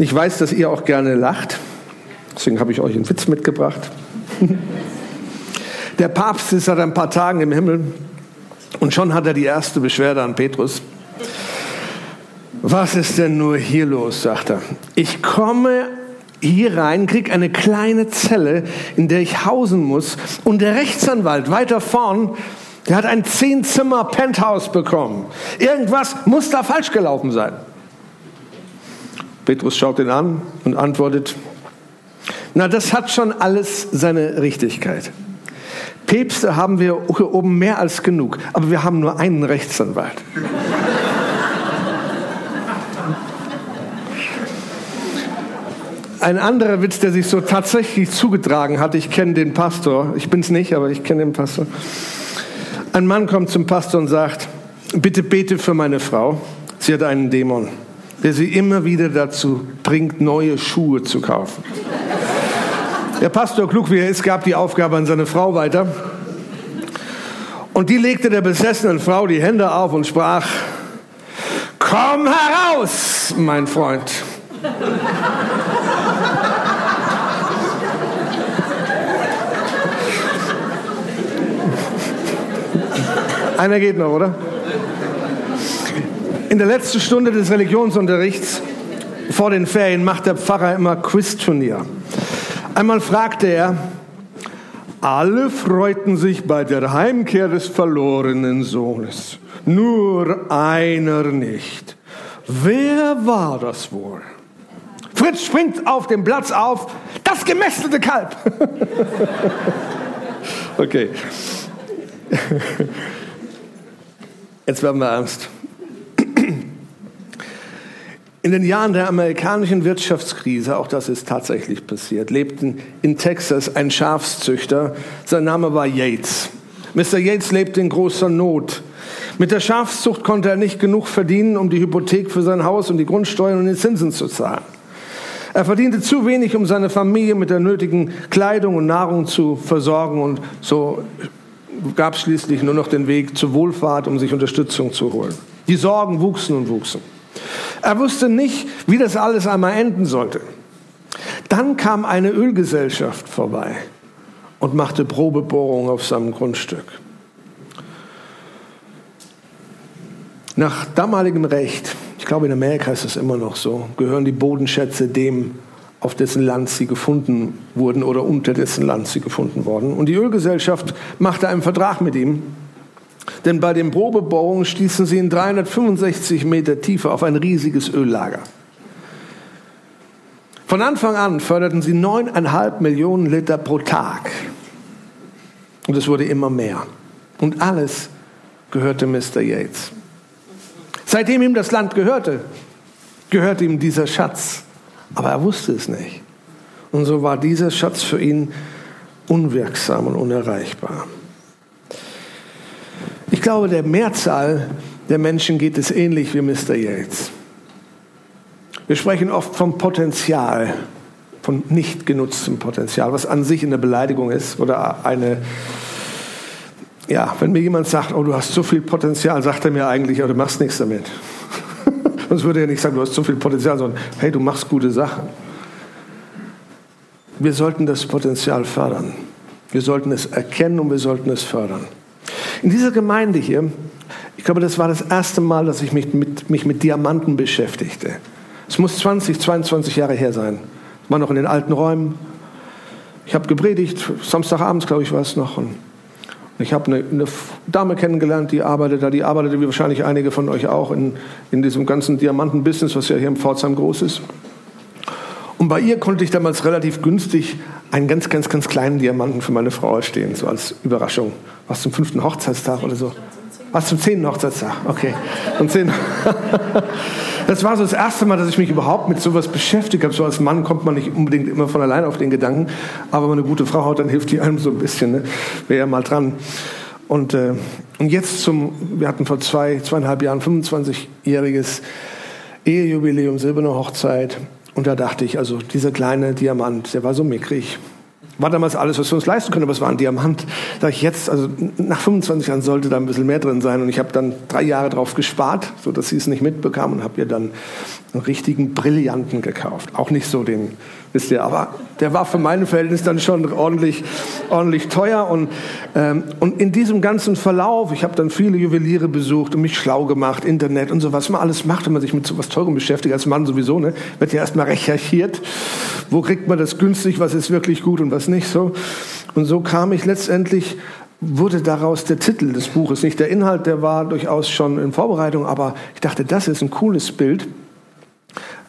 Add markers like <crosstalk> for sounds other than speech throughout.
Ich weiß, dass ihr auch gerne lacht. Deswegen habe ich euch einen Witz mitgebracht. <laughs> Der Papst ist seit ein paar Tagen im Himmel und schon hat er die erste Beschwerde an Petrus. Was ist denn nur hier los, sagt er. Ich komme hier rein, kriege eine kleine Zelle, in der ich hausen muss und der Rechtsanwalt weiter vorn, der hat ein Zehn-Zimmer-Penthouse bekommen. Irgendwas muss da falsch gelaufen sein. Petrus schaut ihn an und antwortet, na, das hat schon alles seine Richtigkeit. Päpste haben wir hier oben mehr als genug, aber wir haben nur einen Rechtsanwalt. Ein anderer Witz, der sich so tatsächlich zugetragen hat, ich kenne den Pastor, ich bin es nicht, aber ich kenne den Pastor. Ein Mann kommt zum Pastor und sagt, bitte bete für meine Frau, sie hat einen Dämon, der sie immer wieder dazu bringt, neue Schuhe zu kaufen. Der Pastor, klug wie er ist, gab die Aufgabe an seine Frau weiter. Und die legte der besessenen Frau die Hände auf und sprach, komm heraus, mein Freund. Einer geht noch, oder? In der letzten Stunde des Religionsunterrichts vor den Ferien macht der Pfarrer immer Quizturnier. Einmal fragte er, alle freuten sich bei der Heimkehr des verlorenen Sohnes, nur einer nicht. Wer war das wohl? Fritz springt auf dem Platz auf, das gemästete Kalb. <laughs> okay. <laughs> Jetzt werden wir ernst. In den Jahren der amerikanischen Wirtschaftskrise, auch das ist tatsächlich passiert, lebten in Texas ein Schafszüchter. Sein Name war Yates. Mr. Yates lebte in großer Not. Mit der Schafzucht konnte er nicht genug verdienen, um die Hypothek für sein Haus und die Grundsteuern und die Zinsen zu zahlen. Er verdiente zu wenig, um seine Familie mit der nötigen Kleidung und Nahrung zu versorgen und so gab es schließlich nur noch den Weg zur Wohlfahrt, um sich Unterstützung zu holen. Die Sorgen wuchsen und wuchsen. Er wusste nicht, wie das alles einmal enden sollte. Dann kam eine Ölgesellschaft vorbei und machte Probebohrungen auf seinem Grundstück. Nach damaligem Recht, ich glaube in Amerika ist es immer noch so, gehören die Bodenschätze dem, auf dessen Land sie gefunden wurden oder unter dessen Land sie gefunden wurden. Und die Ölgesellschaft machte einen Vertrag mit ihm denn bei den Probebohrungen stießen sie in 365 Meter Tiefe auf ein riesiges Öllager. Von Anfang an förderten sie neuneinhalb Millionen Liter pro Tag. Und es wurde immer mehr. Und alles gehörte Mr. Yates. Seitdem ihm das Land gehörte, gehörte ihm dieser Schatz. Aber er wusste es nicht. Und so war dieser Schatz für ihn unwirksam und unerreichbar. Ich glaube, der Mehrzahl der Menschen geht es ähnlich wie Mr. Yates. Wir sprechen oft vom Potenzial, von nicht genutztem Potenzial, was an sich eine Beleidigung ist oder eine, ja, wenn mir jemand sagt, oh, du hast so viel Potenzial, sagt er mir eigentlich, oh, du machst nichts damit. <laughs> Sonst würde er nicht sagen, du hast so viel Potenzial, sondern hey, du machst gute Sachen. Wir sollten das Potenzial fördern. Wir sollten es erkennen und wir sollten es fördern. In dieser Gemeinde hier, ich glaube, das war das erste Mal, dass ich mich mit, mich mit Diamanten beschäftigte. Es muss 20, 22 Jahre her sein. Ich war noch in den alten Räumen. Ich habe gepredigt, Samstagabends, glaube ich, war es noch. Und ich habe eine, eine, Dame kennengelernt, die arbeitet da, die arbeitete wie wahrscheinlich einige von euch auch in, in diesem ganzen Diamanten-Business, was ja hier im Pforzheim groß ist. Und bei ihr konnte ich damals relativ günstig einen ganz, ganz, ganz kleinen Diamanten für meine Frau erstehen, so als Überraschung. Was zum fünften Hochzeitstag oder so? Was zum zehnten Hochzeitstag? Okay. Und zehn. <laughs> Das war so das erste Mal, dass ich mich überhaupt mit sowas beschäftigt habe. So als Mann kommt man nicht unbedingt immer von alleine auf den Gedanken, aber wenn man eine gute Frau hat, dann hilft die einem so ein bisschen. Ne? Wäre ja mal dran. Und, äh, und jetzt zum, wir hatten vor zwei, zweieinhalb Jahren 25-jähriges Ehejubiläum, silberne Hochzeit. Und da dachte ich, also dieser kleine Diamant, der war so mickrig. War damals alles, was wir uns leisten können, aber es war ein Diamant. Da ich jetzt, also nach 25 Jahren sollte da ein bisschen mehr drin sein. Und ich habe dann drei Jahre drauf gespart, so dass sie es nicht mitbekam und habe ihr dann einen richtigen Brillanten gekauft. Auch nicht so den, wisst ihr, aber der war für meine Verhältnisse dann schon ordentlich, ordentlich teuer. Und, ähm, und in diesem ganzen Verlauf, ich habe dann viele Juweliere besucht und mich schlau gemacht, Internet und so, was man alles macht, wenn man sich mit so was Teurem beschäftigt, als Mann sowieso, ne, wird ja erstmal recherchiert. Wo kriegt man das günstig, was ist wirklich gut und was nicht so. Und so kam ich letztendlich wurde daraus der Titel des Buches. Nicht der Inhalt, der war durchaus schon in Vorbereitung, aber ich dachte, das ist ein cooles Bild.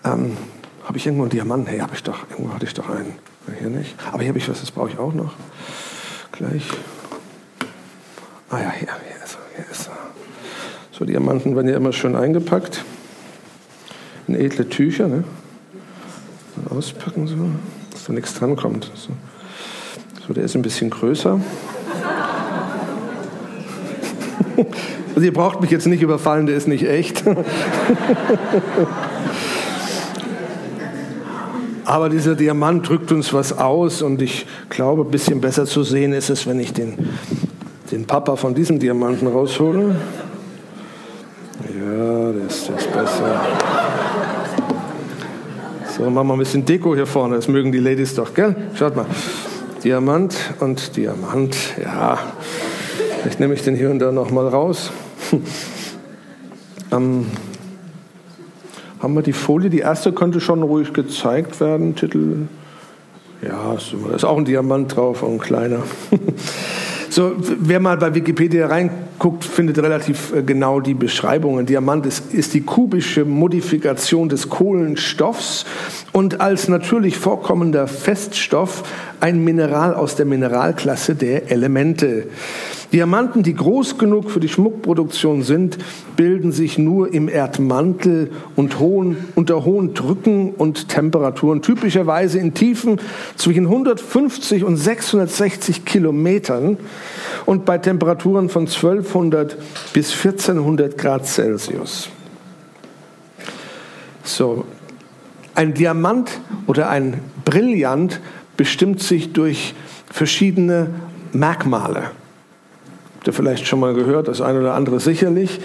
Ähm, habe ich irgendwo einen Diamanten? Hey, habe ich doch. Irgendwo hatte ich doch einen. Hier nicht. Aber hier habe ich was, das brauche ich auch noch. Gleich. Ah ja, hier, hier ist er. Hier ist er. So, Diamanten werden ja immer schön eingepackt. In edle Tücher, ne? Und auspacken so, dass da nichts drankommt. So. so, der ist ein bisschen größer. <laughs> Also ihr braucht mich jetzt nicht überfallen, der ist nicht echt. <laughs> Aber dieser Diamant drückt uns was aus und ich glaube, ein bisschen besser zu sehen ist es, wenn ich den, den Papa von diesem Diamanten raushole. Ja, ist, der ist besser. So, machen wir ein bisschen Deko hier vorne, das mögen die Ladies doch, gell? Schaut mal. Diamant und Diamant, ja. Vielleicht nehme ich den hier und da nochmal raus. <laughs> ähm, haben wir die Folie? Die erste könnte schon ruhig gezeigt werden. Titel. Ja, ist auch ein Diamant drauf, auch ein kleiner. <laughs> So, wer mal bei Wikipedia reinguckt, findet relativ äh, genau die Beschreibungen. Diamant ist, ist die kubische Modifikation des Kohlenstoffs und als natürlich vorkommender Feststoff ein Mineral aus der Mineralklasse der Elemente. Diamanten, die groß genug für die Schmuckproduktion sind, bilden sich nur im Erdmantel und hohen, unter hohen Drücken und Temperaturen, typischerweise in Tiefen zwischen 150 und 660 Kilometern und bei Temperaturen von 1200 bis 1400 Grad Celsius. So, ein Diamant oder ein Brillant bestimmt sich durch verschiedene Merkmale. Habt ihr vielleicht schon mal gehört, das eine oder andere sicherlich.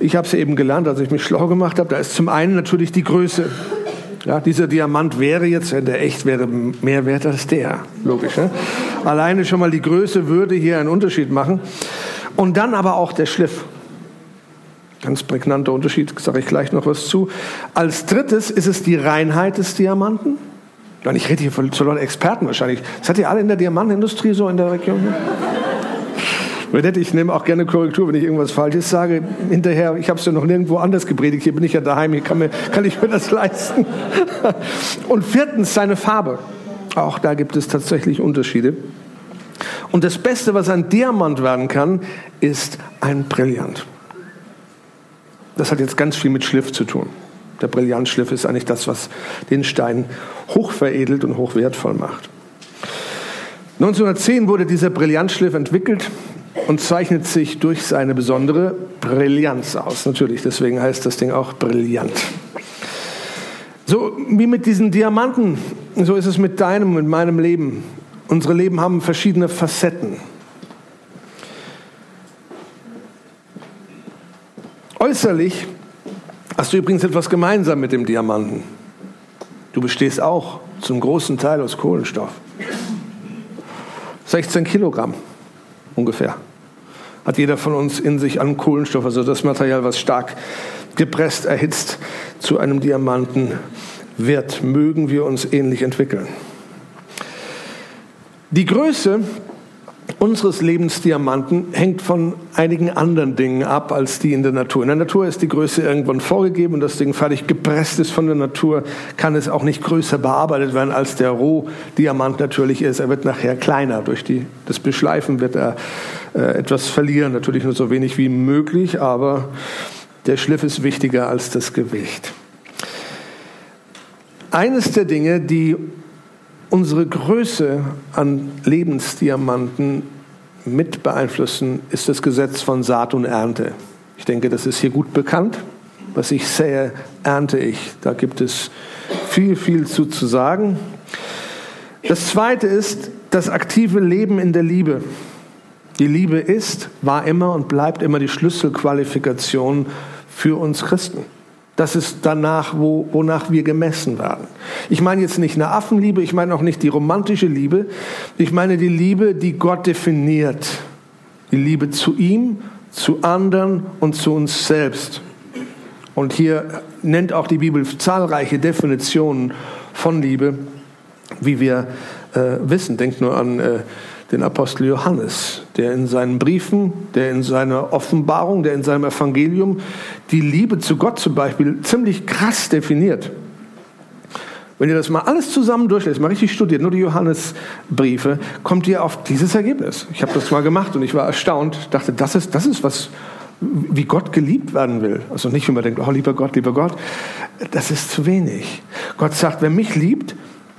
Ich habe es eben gelernt, als ich mich schlau gemacht habe. Da ist zum einen natürlich die Größe. Ja, dieser Diamant wäre jetzt, wenn der echt wäre, mehr wert als der. Logisch. Ne? Alleine schon mal die Größe würde hier einen Unterschied machen. Und dann aber auch der Schliff. Ganz prägnanter Unterschied, sage ich gleich noch was zu. Als drittes ist es die Reinheit des Diamanten. Ich rede hier von Leuten Experten wahrscheinlich. Das hat ihr alle in der Diamantindustrie so in der Region? Ich nehme auch gerne Korrektur, wenn ich irgendwas Falsches sage. Hinterher, ich habe es ja noch nirgendwo anders gepredigt. Hier bin ich ja daheim, hier kann, mir, kann ich mir das leisten. Und viertens seine Farbe. Auch da gibt es tatsächlich Unterschiede. Und das Beste, was ein Diamant werden kann, ist ein Brillant. Das hat jetzt ganz viel mit Schliff zu tun. Der Brillantschliff ist eigentlich das, was den Stein hochveredelt und hochwertvoll macht. 1910 wurde dieser Brillantschliff entwickelt und zeichnet sich durch seine besondere Brillanz aus. Natürlich, deswegen heißt das Ding auch brillant. So wie mit diesen Diamanten, so ist es mit deinem und meinem Leben. Unsere Leben haben verschiedene Facetten. Äußerlich hast du übrigens etwas gemeinsam mit dem Diamanten. Du bestehst auch zum großen Teil aus Kohlenstoff. 16 Kilogramm ungefähr hat jeder von uns in sich an Kohlenstoff, also das Material, was stark gepresst, erhitzt zu einem Diamanten wird. Mögen wir uns ähnlich entwickeln. Die Größe unseres Lebensdiamanten hängt von einigen anderen Dingen ab als die in der Natur. In der Natur ist die Größe irgendwann vorgegeben und das Ding fertig gepresst ist von der Natur, kann es auch nicht größer bearbeitet werden, als der Rohdiamant natürlich ist. Er wird nachher kleiner. Durch die, das Beschleifen wird er äh, etwas verlieren, natürlich nur so wenig wie möglich, aber der Schliff ist wichtiger als das Gewicht. Eines der Dinge, die unsere Größe an Lebensdiamanten mit beeinflussen, ist das Gesetz von Saat und Ernte. Ich denke, das ist hier gut bekannt. Was ich sähe, ernte ich. Da gibt es viel, viel zu, zu sagen. Das zweite ist das aktive Leben in der Liebe. Die Liebe ist, war immer und bleibt immer die Schlüsselqualifikation für uns Christen. Das ist danach, wo, wonach wir gemessen werden. Ich meine jetzt nicht eine Affenliebe, ich meine auch nicht die romantische Liebe. Ich meine die Liebe, die Gott definiert. Die Liebe zu ihm, zu anderen und zu uns selbst. Und hier nennt auch die Bibel zahlreiche Definitionen von Liebe, wie wir äh, wissen. Denkt nur an äh, den Apostel Johannes, der in seinen Briefen, der in seiner Offenbarung, der in seinem Evangelium die Liebe zu Gott zum Beispiel ziemlich krass definiert. Wenn ihr das mal alles zusammen durchlest, mal richtig studiert, nur die Johannesbriefe, kommt ihr auf dieses Ergebnis. Ich habe das mal gemacht und ich war erstaunt, dachte, das ist, das ist was, wie Gott geliebt werden will. Also nicht, wenn man denkt, oh lieber Gott, lieber Gott, das ist zu wenig. Gott sagt, wer mich liebt,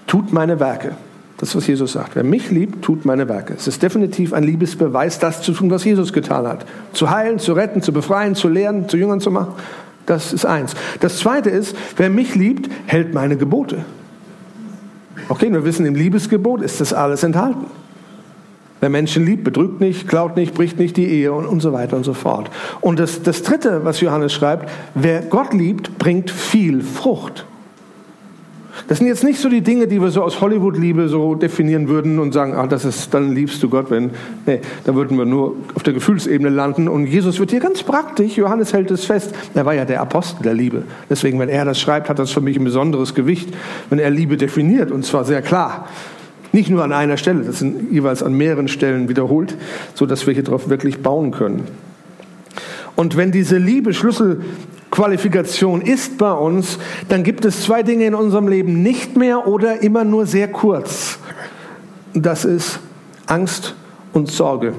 tut meine Werke. Das was Jesus sagt. Wer mich liebt, tut meine Werke. Es ist definitiv ein Liebesbeweis, das zu tun, was Jesus getan hat. Zu heilen, zu retten, zu befreien, zu lehren, zu Jüngern zu machen. Das ist eins. Das zweite ist, wer mich liebt, hält meine Gebote. Okay, wir wissen, im Liebesgebot ist das alles enthalten. Wer Menschen liebt, betrügt nicht, klaut nicht, bricht nicht die Ehe und, und so weiter und so fort. Und das, das dritte, was Johannes schreibt, wer Gott liebt, bringt viel Frucht. Das sind jetzt nicht so die Dinge, die wir so aus Hollywood-Liebe so definieren würden und sagen, ah, das ist, dann liebst du Gott, wenn. Nee, da würden wir nur auf der Gefühlsebene landen. Und Jesus wird hier ganz praktisch, Johannes hält es fest. Er war ja der Apostel der Liebe. Deswegen, wenn er das schreibt, hat das für mich ein besonderes Gewicht, wenn er Liebe definiert, und zwar sehr klar. Nicht nur an einer Stelle, das sind jeweils an mehreren Stellen wiederholt, so dass wir hier drauf wirklich bauen können. Und wenn diese Liebe Schlüssel Qualifikation ist bei uns, dann gibt es zwei Dinge in unserem Leben nicht mehr oder immer nur sehr kurz. Das ist Angst und Sorge.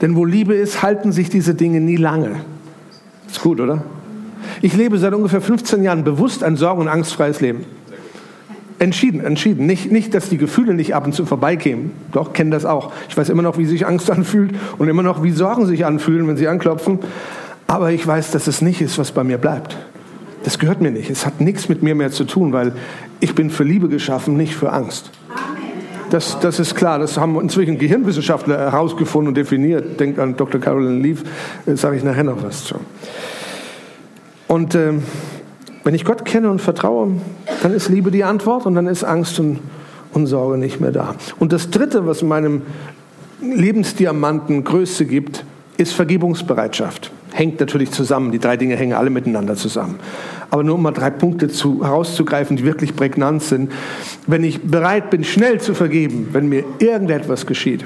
Denn wo Liebe ist, halten sich diese Dinge nie lange. Ist gut, oder? Ich lebe seit ungefähr 15 Jahren bewusst ein sorgen- und angstfreies Leben. Entschieden, entschieden. Nicht, nicht, dass die Gefühle nicht ab und zu vorbeikämen. Doch, kenne das auch. Ich weiß immer noch, wie sich Angst <laughs> anfühlt und immer noch, wie Sorgen sich anfühlen, wenn sie anklopfen. Aber ich weiß, dass es nicht ist, was bei mir bleibt. Das gehört mir nicht. Es hat nichts mit mir mehr zu tun, weil ich bin für Liebe geschaffen, nicht für Angst. Das, das ist klar. Das haben inzwischen Gehirnwissenschaftler herausgefunden und definiert. Denkt an Dr. Carolyn Leaf, äh, sage ich nachher noch was zu. Und äh, wenn ich Gott kenne und vertraue, dann ist Liebe die Antwort und dann ist Angst und, und Sorge nicht mehr da. Und das Dritte, was meinem Lebensdiamanten Größe gibt, ist Vergebungsbereitschaft hängt natürlich zusammen. Die drei Dinge hängen alle miteinander zusammen. Aber nur um mal drei Punkte zu, herauszugreifen, die wirklich prägnant sind. Wenn ich bereit bin, schnell zu vergeben, wenn mir irgendetwas geschieht.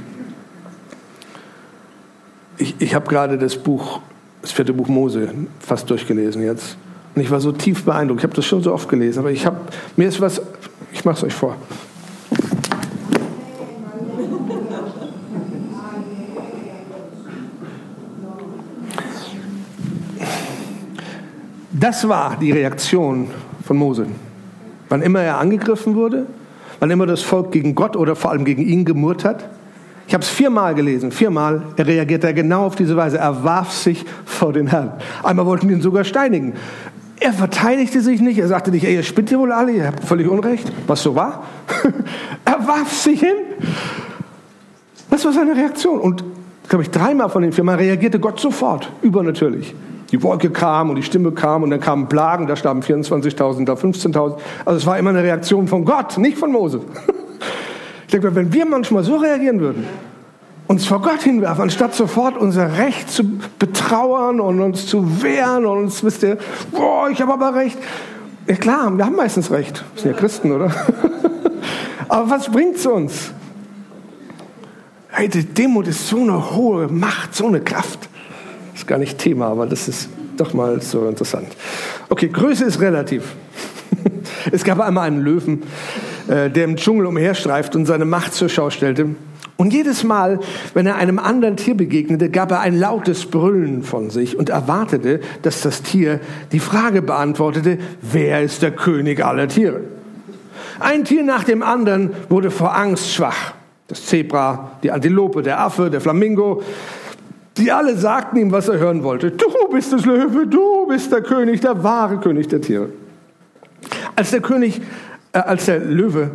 Ich, ich habe gerade das Buch, das vierte Buch Mose, fast durchgelesen jetzt. Und ich war so tief beeindruckt. Ich habe das schon so oft gelesen, aber ich habe, mir ist was, ich mache es euch vor. Das war die Reaktion von Mose. Wann immer er angegriffen wurde, wann immer das Volk gegen Gott oder vor allem gegen ihn gemurrt hat. Ich habe es viermal gelesen, viermal er reagierte genau auf diese Weise. Er warf sich vor den Herrn. Einmal wollten ihn sogar steinigen. Er verteidigte sich nicht, er sagte nicht, ey, ihr spinnt ihr wohl alle, ihr habt völlig Unrecht, was so war. <laughs> er warf sich hin. Das war seine Reaktion. Und, glaube ich, dreimal von den viermal reagierte Gott sofort, übernatürlich. Die Wolke kam und die Stimme kam und dann kamen Plagen, da starben 24.000, da 15.000. Also es war immer eine Reaktion von Gott, nicht von Mose. <laughs> Ich denke, wenn wir manchmal so reagieren würden, uns vor Gott hinwerfen, anstatt sofort unser Recht zu betrauern und uns zu wehren und uns, wisst ihr, boah, ich habe aber Recht. Ja klar, wir haben meistens Recht. Wir sind ja Christen, oder? <laughs> aber was bringt es uns? Hey, die Demut ist so eine hohe Macht, so eine Kraft. Ist gar nicht Thema, aber das ist doch mal so interessant. Okay, Größe ist relativ. <laughs> Es gab einmal einen Löwen, äh, der im Dschungel umherstreift und seine Macht zur Schau stellte. Und jedes Mal, wenn er einem anderen Tier begegnete, gab er ein lautes Brüllen von sich und erwartete, dass das Tier die Frage beantwortete, wer ist der König aller Tiere? Ein Tier nach dem anderen wurde vor Angst schwach. Das Zebra, die Antilope, der Affe, der Flamingo, die alle sagten ihm, was er hören wollte. Du bist das Löwe, du bist der König, der wahre König der Tiere. Als der König, äh, als der Löwe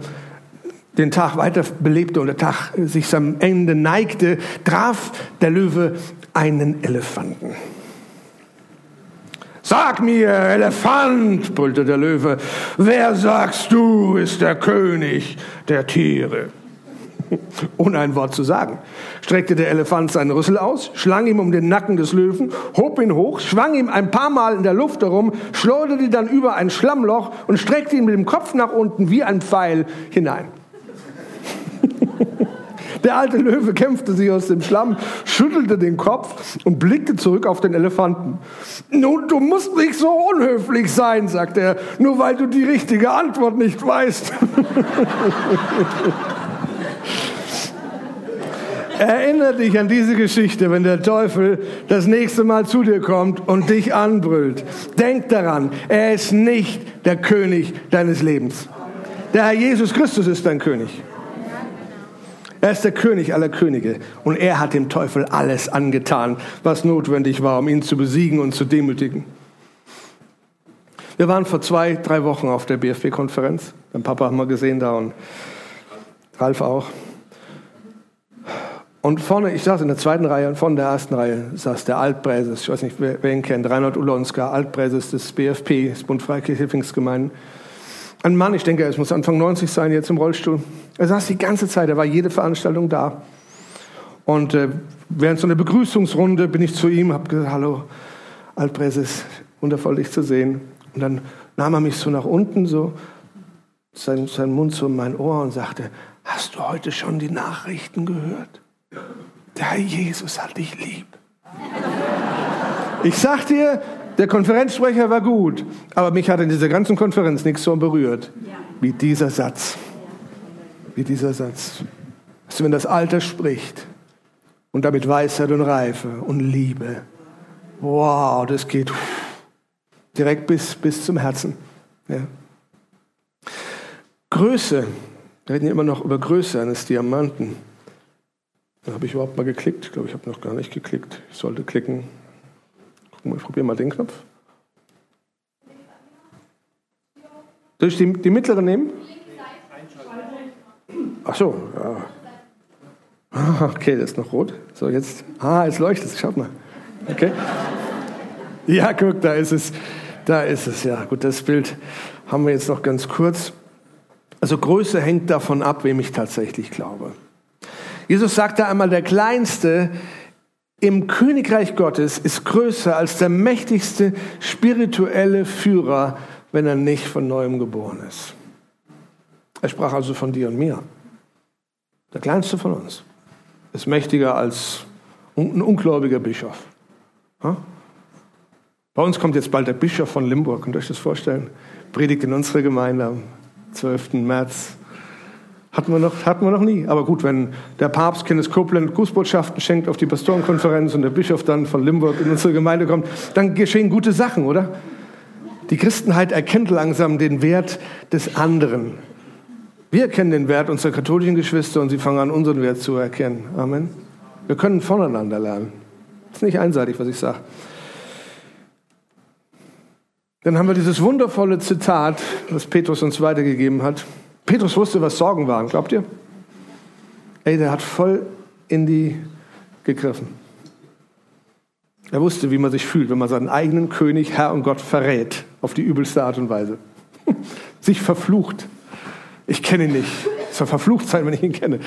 den Tag weiter belebte und der Tag sich seinem Ende neigte, traf der Löwe einen Elefanten. Sag mir, Elefant, brüllte der Löwe, wer sagst du, ist der König der Tiere? <laughs> Ohne ein Wort zu sagen, streckte der Elefant seinen Rüssel aus, schlang ihm um den Nacken des Löwen, hob ihn hoch, schwang ihm ein paar Mal in der Luft herum, schleuderte ihn dann über ein Schlammloch und streckte ihn mit dem Kopf nach unten wie ein Pfeil hinein. <laughs> Der alte Löwe kämpfte sich aus dem Schlamm, schüttelte den Kopf und blickte zurück auf den Elefanten. Nun, du musst nicht so unhöflich sein, sagte er, nur weil du die richtige Antwort nicht weißt. <laughs> Erinnere dich an diese Geschichte, wenn der Teufel das nächste Mal zu dir kommt und dich anbrüllt. Denk daran, er ist nicht der König deines Lebens. Der Herr Jesus Christus ist dein König. Er ist der König aller Könige und er hat dem Teufel alles angetan, was notwendig war, um ihn zu besiegen und zu demütigen. Wir waren vor zwei, drei Wochen auf der BFB-Konferenz. Mein Papa haben wir gesehen da und Ralf auch. Und vorne, ich saß in der zweiten Reihe und vorne in der ersten Reihe saß der Altpräses, ich weiß nicht, wer, wer ihn kennt, Reinhard Ulonska, Altpräses des BFP, des Bund Freikirche Hilfsgemeinden. Ein Mann, ich denke, er muss Anfang 90 sein, jetzt im Rollstuhl. Er saß die ganze Zeit, er war jede Veranstaltung da. Und äh, während so einer Begrüßungsrunde bin ich zu ihm, habe gesagt, hallo, Altpräses, wundervoll dich zu sehen. Und dann nahm er mich so nach unten, so sein, sein Mund so in mein Ohr und sagte, hast du heute schon die Nachrichten gehört? Der Herr Jesus hat dich lieb. Ich sag dir, der Konferenzsprecher war gut, aber mich hat in dieser ganzen Konferenz nichts so berührt wie dieser Satz. Wie dieser Satz. Also wenn das Alter spricht und damit Weisheit und Reife und Liebe, wow, das geht direkt bis, bis zum Herzen. Ja. Größe, wir reden ja immer noch über Größe eines Diamanten. Da habe ich überhaupt mal geklickt. Ich glaube, ich habe noch gar nicht geklickt. Ich sollte klicken. Gucken wir, ich probiere mal den Knopf. Soll ich die, die mittlere nehmen? Ach so, ja. Ah, okay, das ist noch rot. So, jetzt. Ah, es leuchtet. Schaut mal. Okay. Ja, guck, da ist es. Da ist es, ja. Gut, das Bild haben wir jetzt noch ganz kurz. Also Größe hängt davon ab, wem ich tatsächlich glaube. Jesus sagte einmal, der Kleinste im Königreich Gottes ist größer als der mächtigste spirituelle Führer, wenn er nicht von neuem geboren ist. Er sprach also von dir und mir. Der kleinste von uns ist mächtiger als ein ungläubiger Bischof. Bei uns kommt jetzt bald der Bischof von Limburg, könnt ihr euch das vorstellen? Predigt in unserer Gemeinde am 12. März hatten wir, noch, hatten wir noch nie. Aber gut, wenn der Papst Kenneth Copeland Grußbotschaften schenkt auf die Pastorenkonferenz und der Bischof dann von Limburg in unsere Gemeinde kommt, dann geschehen gute Sachen, oder? Die Christenheit erkennt langsam den Wert des anderen. Wir kennen den Wert unserer katholischen Geschwister und sie fangen an, unseren Wert zu erkennen. Amen. Wir können voneinander lernen. Das ist nicht einseitig, was ich sage. Dann haben wir dieses wundervolle Zitat, das Petrus uns weitergegeben hat. Petrus wusste, was Sorgen waren, glaubt ihr? Ey, der hat voll in die gegriffen. Er wusste, wie man sich fühlt, wenn man seinen eigenen König, Herr und Gott verrät, auf die übelste Art und Weise. <laughs> sich verflucht. Ich kenne ihn nicht. Es soll verflucht sein, wenn ich ihn kenne.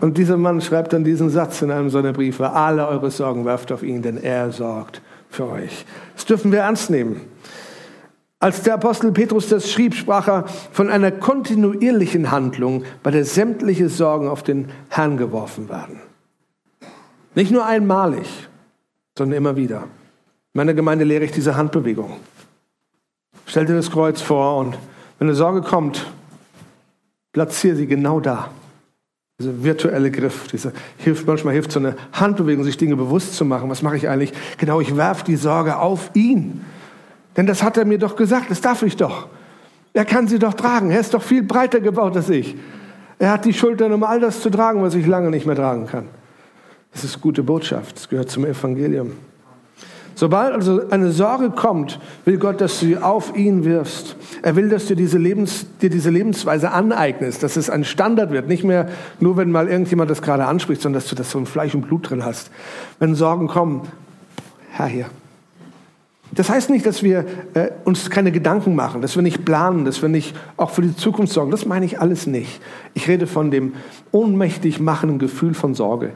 Und dieser Mann schreibt dann diesen Satz in einem seiner Briefe. Alle eure Sorgen werft auf ihn, denn er sorgt für euch. Das dürfen wir ernst nehmen. Als der Apostel Petrus das schrieb, sprach er von einer kontinuierlichen Handlung, bei der sämtliche Sorgen auf den Herrn geworfen werden. Nicht nur einmalig, sondern immer wieder. In meiner Gemeinde lehre ich diese Handbewegung. Stell dir das Kreuz vor und wenn eine Sorge kommt, platziere sie genau da. Dieser virtuelle Griff, dieser hilft, manchmal hilft so eine Handbewegung, sich Dinge bewusst zu machen. Was mache ich eigentlich? Genau, ich werfe die Sorge auf ihn. Denn das hat er mir doch gesagt, das darf ich doch. Er kann sie doch tragen. Er ist doch viel breiter gebaut als ich. Er hat die Schultern, um all das zu tragen, was ich lange nicht mehr tragen kann. Das ist gute Botschaft. Das gehört zum Evangelium. Sobald also eine Sorge kommt, will Gott, dass du sie auf ihn wirfst. Er will, dass du diese Lebens, dir diese Lebensweise aneignest, dass es ein Standard wird. Nicht mehr nur, wenn mal irgendjemand das gerade anspricht, sondern dass du das so in Fleisch und Blut drin hast. Wenn Sorgen kommen, Herr hier, Das heißt nicht, dass wir äh, uns keine Gedanken machen, dass wir nicht planen, dass wir nicht auch für die Zukunft sorgen. Das meine ich alles nicht. Ich rede von dem ohnmächtig machenden Gefühl von Sorge.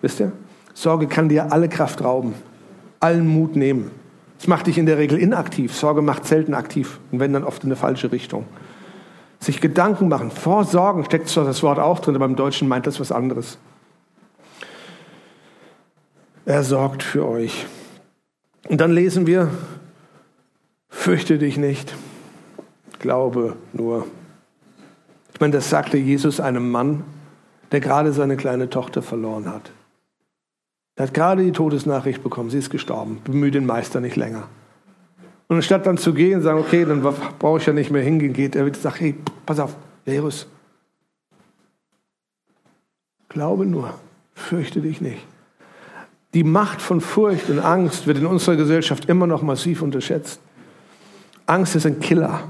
Wisst ihr? Sorge kann dir alle Kraft rauben, allen Mut nehmen. Es macht dich in der Regel inaktiv. Sorge macht selten aktiv und wenn dann oft in eine falsche Richtung. Sich Gedanken machen, vor Sorgen steckt zwar das Wort auch drin, aber im Deutschen meint das was anderes. Er sorgt für euch. Und dann lesen wir, fürchte dich nicht, glaube nur. Ich meine, das sagte Jesus einem Mann, der gerade seine kleine Tochter verloren hat. Er hat gerade die Todesnachricht bekommen, sie ist gestorben, bemühe den Meister nicht länger. Und anstatt dann zu gehen und sagen, okay, dann brauche ich ja nicht mehr hingehen, geht er und sagt, hey, pass auf, Jairus, glaube nur, fürchte dich nicht. Die Macht von Furcht und Angst wird in unserer Gesellschaft immer noch massiv unterschätzt. Angst ist ein Killer.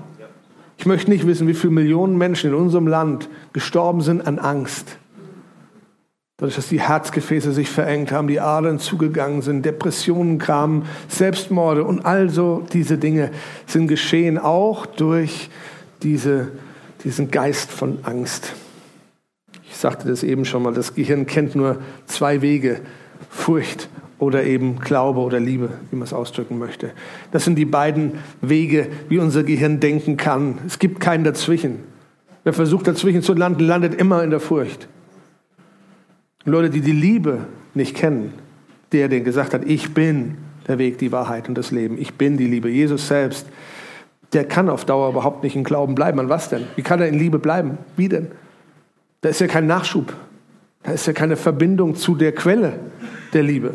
Ich möchte nicht wissen, wie viele Millionen Menschen in unserem Land gestorben sind an Angst. Dadurch, dass die Herzgefäße sich verengt haben, die Adern zugegangen sind, Depressionen kamen, Selbstmorde und also diese Dinge sind geschehen, auch durch diese, diesen Geist von Angst. Ich sagte das eben schon mal, das Gehirn kennt nur zwei Wege, Furcht oder eben Glaube oder Liebe, wie man es ausdrücken möchte. Das sind die beiden Wege, wie unser Gehirn denken kann. Es gibt keinen dazwischen. Wer versucht dazwischen zu landen, landet immer in der Furcht. Leute, die die Liebe nicht kennen, der, der gesagt hat, ich bin der Weg, die Wahrheit und das Leben. Ich bin die Liebe. Jesus selbst, der kann auf Dauer überhaupt nicht in Glauben bleiben. An was denn? Wie kann er in Liebe bleiben? Wie denn? Da ist ja kein Nachschub. Da ist ja keine Verbindung zu der Quelle der Liebe.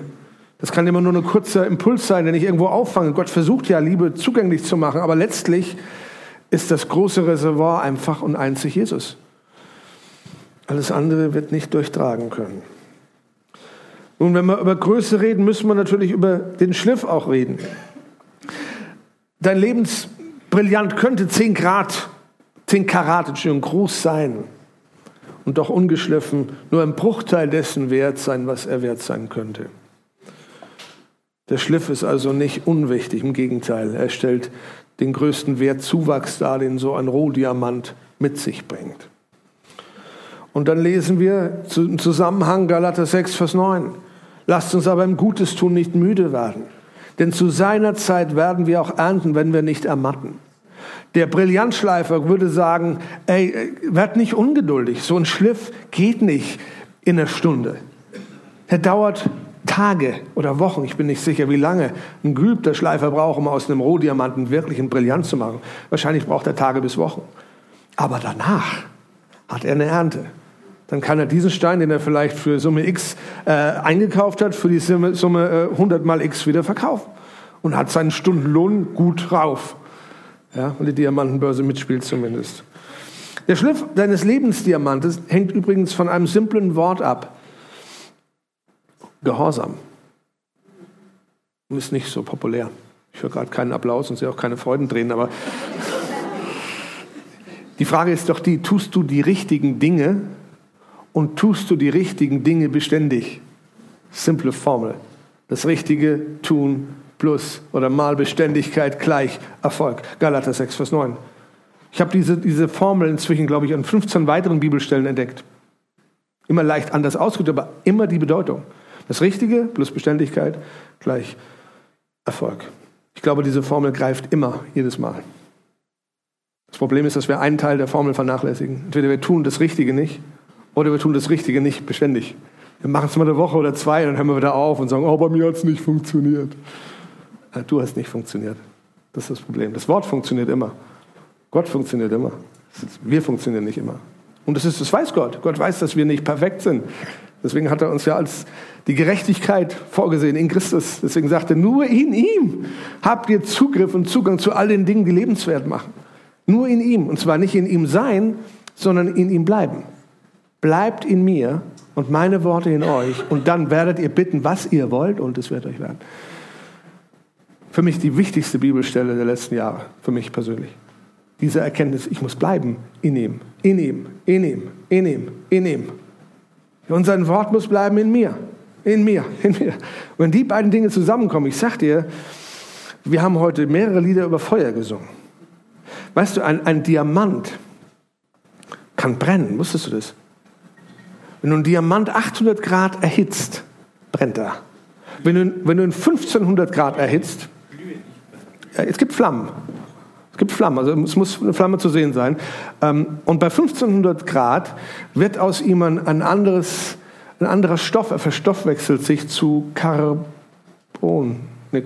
Das kann immer nur ein kurzer Impuls sein, den ich irgendwo auffange. Gott versucht ja, Liebe zugänglich zu machen, aber letztlich ist das große Reservoir einfach und einzig Jesus. Alles andere wird nicht durchtragen können. Nun, wenn wir über Größe reden, müssen wir natürlich über den Schliff auch reden. Dein Lebensbrillant könnte 10 Grad, 10 Karat, Entschuldigung, groß sein und doch ungeschliffen nur ein Bruchteil dessen wert sein, was er wert sein könnte. Der Schliff ist also nicht unwichtig, im Gegenteil, er stellt den größten Wertzuwachs dar, den so ein Rohdiamant mit sich bringt. Und dann lesen wir im Zusammenhang Galater 6, Vers 9. Lasst uns aber im Gutes tun nicht müde werden. Denn zu seiner Zeit werden wir auch ernten, wenn wir nicht ermatten. Der Brillantschleifer würde sagen, ey, werd nicht ungeduldig. So ein Schliff geht nicht in einer Stunde. Er dauert Tage oder Wochen, ich bin nicht sicher, wie lange ein geübter Schleifer braucht, um aus einem Rohdiamanten wirklich einen Brillant zu machen. Wahrscheinlich braucht er Tage bis Wochen. Aber danach hat er eine Ernte dann kann er diesen Stein, den er vielleicht für Summe X äh, eingekauft hat, für die Summe, Summe äh, 100 mal X wieder verkaufen und hat seinen Stundenlohn gut drauf. Ja, weil die Diamantenbörse mitspielt zumindest. Der Schliff deines Lebensdiamantes hängt übrigens von einem simplen Wort ab. Gehorsam. Ist nicht so populär. Ich höre gerade keinen Applaus und sehe auch keine Freudentränen, aber <laughs> die Frage ist doch die, tust du die richtigen Dinge, und tust du die richtigen Dinge beständig. Simple Formel. Das Richtige tun plus oder mal Beständigkeit gleich Erfolg. Galater 6, Vers 9. Ich habe diese, diese Formel inzwischen, glaube ich, an 15 weiteren Bibelstellen entdeckt. Immer leicht anders ausgedrückt, aber immer die Bedeutung. Das Richtige plus Beständigkeit gleich Erfolg. Ich glaube, diese Formel greift immer, jedes Mal. Das Problem ist, dass wir einen Teil der Formel vernachlässigen. Entweder wir tun das Richtige nicht oder wir tun das Richtige nicht beständig. Wir machen es mal eine Woche oder zwei, dann hören wir wieder auf und sagen, oh, bei mir hat es nicht funktioniert. Du hast nicht funktioniert. Das ist das Problem. Das Wort funktioniert immer. Gott funktioniert immer. Wir funktionieren nicht immer. Und das, ist, das weiß Gott. Gott weiß, dass wir nicht perfekt sind. Deswegen hat er uns ja als die Gerechtigkeit vorgesehen in Christus. Deswegen sagt er, nur in ihm habt ihr Zugriff und Zugang zu all den Dingen, die lebenswert machen. Nur in ihm. Und zwar nicht in ihm sein, sondern in ihm bleiben. Bleibt in mir und meine Worte in euch und dann werdet ihr bitten, was ihr wollt und es wird euch werden. Für mich die wichtigste Bibelstelle der letzten Jahre, für mich persönlich. Diese Erkenntnis, ich muss bleiben in ihm, in ihm, in ihm, in ihm, in ihm. Und sein Wort muss bleiben in mir, in mir, in mir. Und wenn die beiden Dinge zusammenkommen, ich sag dir, Wir haben heute mehrere Lieder über Feuer gesungen. Weißt du, ein, ein Diamant kann brennen, wusstest du das? Wenn du einen Diamant 800 Grad erhitzt, brennt er. Wenn du, wenn du ihn 1500 Grad erhitzt, es gibt Flammen. Es gibt Flammen, also es muss eine Flamme zu sehen sein. Ähm, und bei 1500 Grad wird aus ihm ein, anderes, ein anderer Stoff, er verstoffwechselt sich zu Carbon, ne,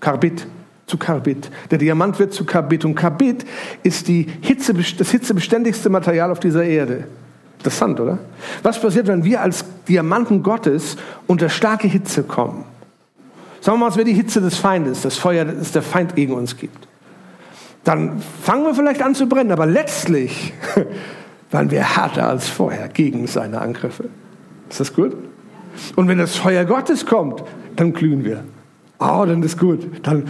Carbid, zu Carbid. Der Diamant wird zu Carbid und Carbid ist die Hitze, das hitzebeständigste Material auf dieser Erde. Interessant, oder? Was passiert, wenn wir als Diamanten Gottes unter starke Hitze kommen? Sagen wir mal, es wäre die Hitze des Feindes, das Feuer, das der Feind gegen uns gibt. Dann fangen wir vielleicht an zu brennen, aber letztlich <laughs> waren wir härter als vorher gegen seine Angriffe. Ist das gut? Und wenn das Feuer Gottes kommt, dann glühen wir. Oh, dann ist gut. Dann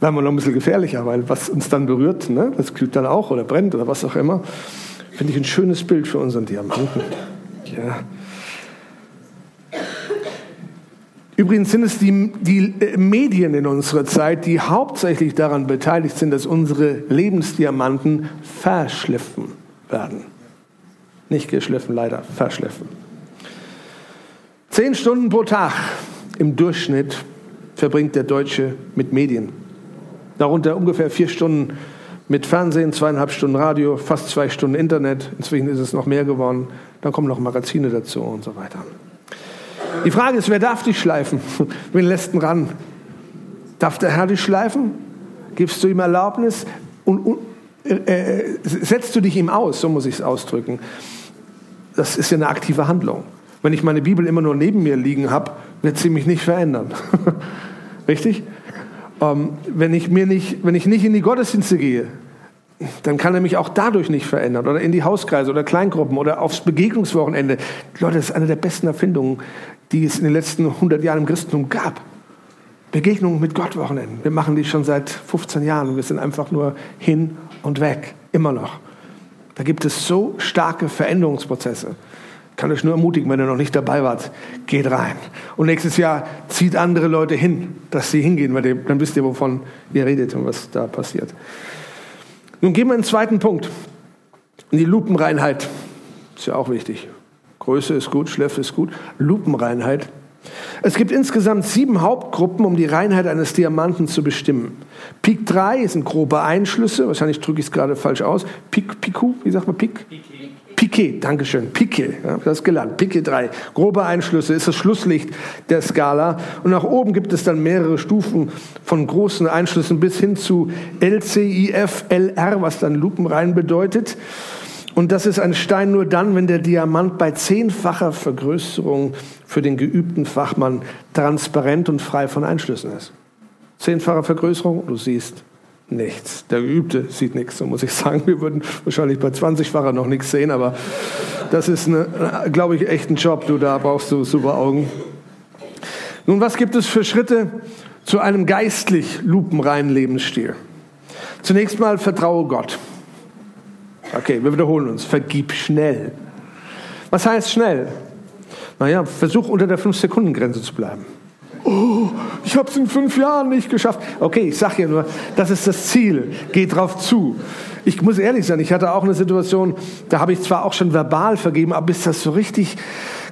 werden wir noch ein bisschen gefährlicher, weil was uns dann berührt, ne, das glüht dann auch oder brennt oder was auch immer. Finde ich ein schönes Bild für unseren Diamanten. Ja. Übrigens sind es die, die äh, Medien in unserer Zeit, die hauptsächlich daran beteiligt sind, dass unsere Lebensdiamanten verschliffen werden. Nicht geschliffen, leider, verschliffen. Zehn Stunden pro Tag im Durchschnitt verbringt der Deutsche mit Medien. Darunter ungefähr vier Stunden mit Fernsehen, zweieinhalb Stunden Radio, fast zwei Stunden Internet. Inzwischen ist es noch mehr geworden. Dann kommen noch Magazine dazu und so weiter. Die Frage ist, wer darf dich schleifen? <laughs> Wen lässt ihn ran? Darf der Herr dich schleifen? Gibst du ihm Erlaubnis? Und, und äh, äh setzt du dich ihm aus? So muss ich es ausdrücken. Das ist ja eine aktive Handlung. Wenn ich meine Bibel immer nur neben mir liegen habe, wird sie mich nicht verändern. <laughs> Richtig? Ähm, wenn, ich mir nicht, wenn ich nicht in die Gottesdienste gehe, dann kann er mich auch dadurch nicht verändern. Oder in die Hauskreise oder Kleingruppen oder aufs Begegnungswochenende. Leute, das ist eine der besten Erfindungen, die es in den letzten 100 Jahren im Christentum gab. Begegnungen mit Gott Wochenenden. Wir machen die schon seit 15 Jahren und wir sind einfach nur hin und weg. Immer noch. Da gibt es so starke Veränderungsprozesse. Ich kann euch nur ermutigen, wenn ihr noch nicht dabei wart, geht rein. Und nächstes Jahr zieht andere Leute hin, dass sie hingehen, weil dann wisst ihr, wovon ihr redet und was da passiert. Nun gehen wir in den zweiten Punkt. In die Lupenreinheit. Ist ja auch wichtig. Größe ist gut, Schläfe ist gut. Lupenreinheit. Es gibt insgesamt sieben Hauptgruppen, um die Reinheit eines Diamanten zu bestimmen. Pik 3 sind grobe Einschlüsse, wahrscheinlich drücke ich es gerade falsch aus. Pik, Piku, wie sagt man Pik? Piquet. Piquet, Dankeschön, Piquet, ja, das ist gelernt, Piquet 3. Grobe Einschlüsse ist das Schlusslicht der Skala. Und nach oben gibt es dann mehrere Stufen von großen Einschlüssen bis hin zu LCIF, LR, was dann lupenrein bedeutet. Und das ist ein Stein nur dann, wenn der Diamant bei zehnfacher Vergrößerung für den geübten Fachmann transparent und frei von Einschlüssen ist. Zehnfache Vergrößerung, du siehst nichts. Der Geübte sieht nichts, so muss ich sagen. Wir würden wahrscheinlich bei 20-facher noch nichts sehen, aber das ist, glaube ich, echt ein Job. Du, da brauchst du super Augen. Nun, was gibt es für Schritte zu einem geistlich lupenreinen Lebensstil? Zunächst mal vertraue Gott. Okay, wir wiederholen uns. Vergib schnell. Was heißt schnell? Naja, versuch unter der 5-Sekunden-Grenze zu bleiben oh, ich habe es in fünf Jahren nicht geschafft. Okay, ich sage ja nur, das ist das Ziel. Geht drauf zu. Ich muss ehrlich sein, ich hatte auch eine Situation, da habe ich zwar auch schon verbal vergeben, aber bis das so richtig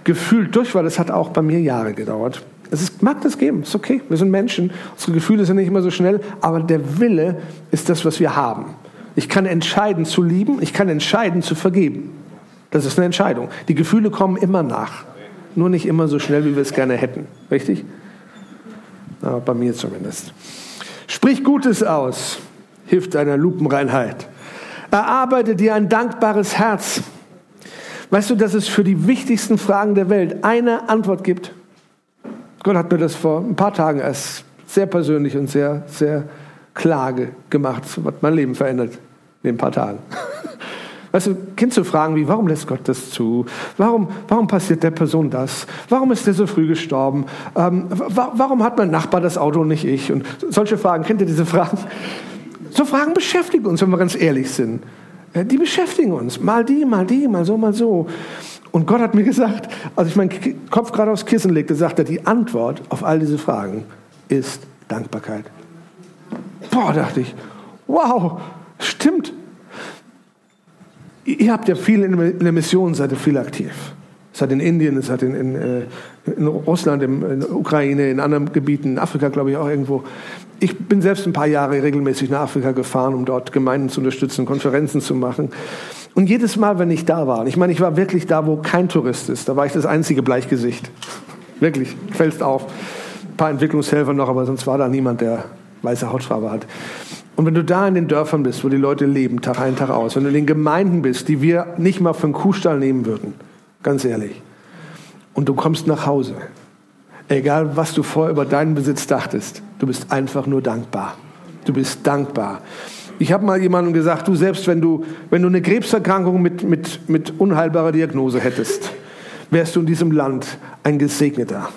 gefühlt durch war, das hat auch bei mir Jahre gedauert. Es ist, mag das geben, ist okay. Wir sind Menschen, unsere Gefühle sind nicht immer so schnell, aber der Wille ist das, was wir haben. Ich kann entscheiden zu lieben, ich kann entscheiden zu vergeben. Das ist eine Entscheidung. Die Gefühle kommen immer nach, nur nicht immer so schnell, wie wir es gerne hätten. Richtig? Na, bei mir zumindest. Sprich Gutes aus, hilft deiner Lupenreinheit. Erarbeite dir ein dankbares Herz. Weißt du, dass es für die wichtigsten Fragen der Welt eine Antwort gibt? Gott hat mir das vor ein paar Tagen erst sehr persönlich und sehr, sehr klar gemacht, was mein Leben verändert in ein paar Tagen. Weißt du, Kind zu fragen wie, warum lässt Gott das zu? Warum, warum passiert der Person das? Warum ist der so früh gestorben? Ähm, wa warum hat mein Nachbar das Auto und nicht ich? Und solche Fragen, kennt ihr diese Fragen? So Fragen beschäftigen uns, wenn wir ganz ehrlich sind. Äh, die beschäftigen uns. Mal die, mal die, mal so, mal so. Und Gott hat mir gesagt, als ich meinen Kopf gerade aufs Kissen legte, sagte er, die Antwort auf all diese Fragen ist Dankbarkeit. boah, dachte ich, wow, stimmt. Ihr habt ja viel in der Mission, seid ihr viel aktiv. Es hat in Indien, es hat in, in, äh, in Russland, in, in Ukraine, in anderen Gebieten, in Afrika, glaube ich, auch irgendwo. Ich bin selbst ein paar Jahre regelmäßig nach Afrika gefahren, um dort Gemeinden zu unterstützen, Konferenzen zu machen. Und jedes Mal, wenn ich da war, ich meine, ich war wirklich da, wo kein Tourist ist, da war ich das einzige Bleichgesicht. Wirklich, fällst auf. Ein paar Entwicklungshelfer noch, aber sonst war da niemand, der weiße Hautfarbe hat. Und wenn du da in den Dörfern bist, wo die Leute leben, Tag ein, Tag aus, wenn du in den Gemeinden bist, die wir nicht mal für einen Kuhstall nehmen würden, ganz ehrlich, und du kommst nach Hause, egal was du vorher über deinen Besitz dachtest, du bist einfach nur dankbar. Du bist dankbar. Ich habe mal jemandem gesagt, du selbst, wenn du, wenn du eine Krebserkrankung mit, mit, mit unheilbarer Diagnose hättest, wärst du in diesem Land ein Gesegneter.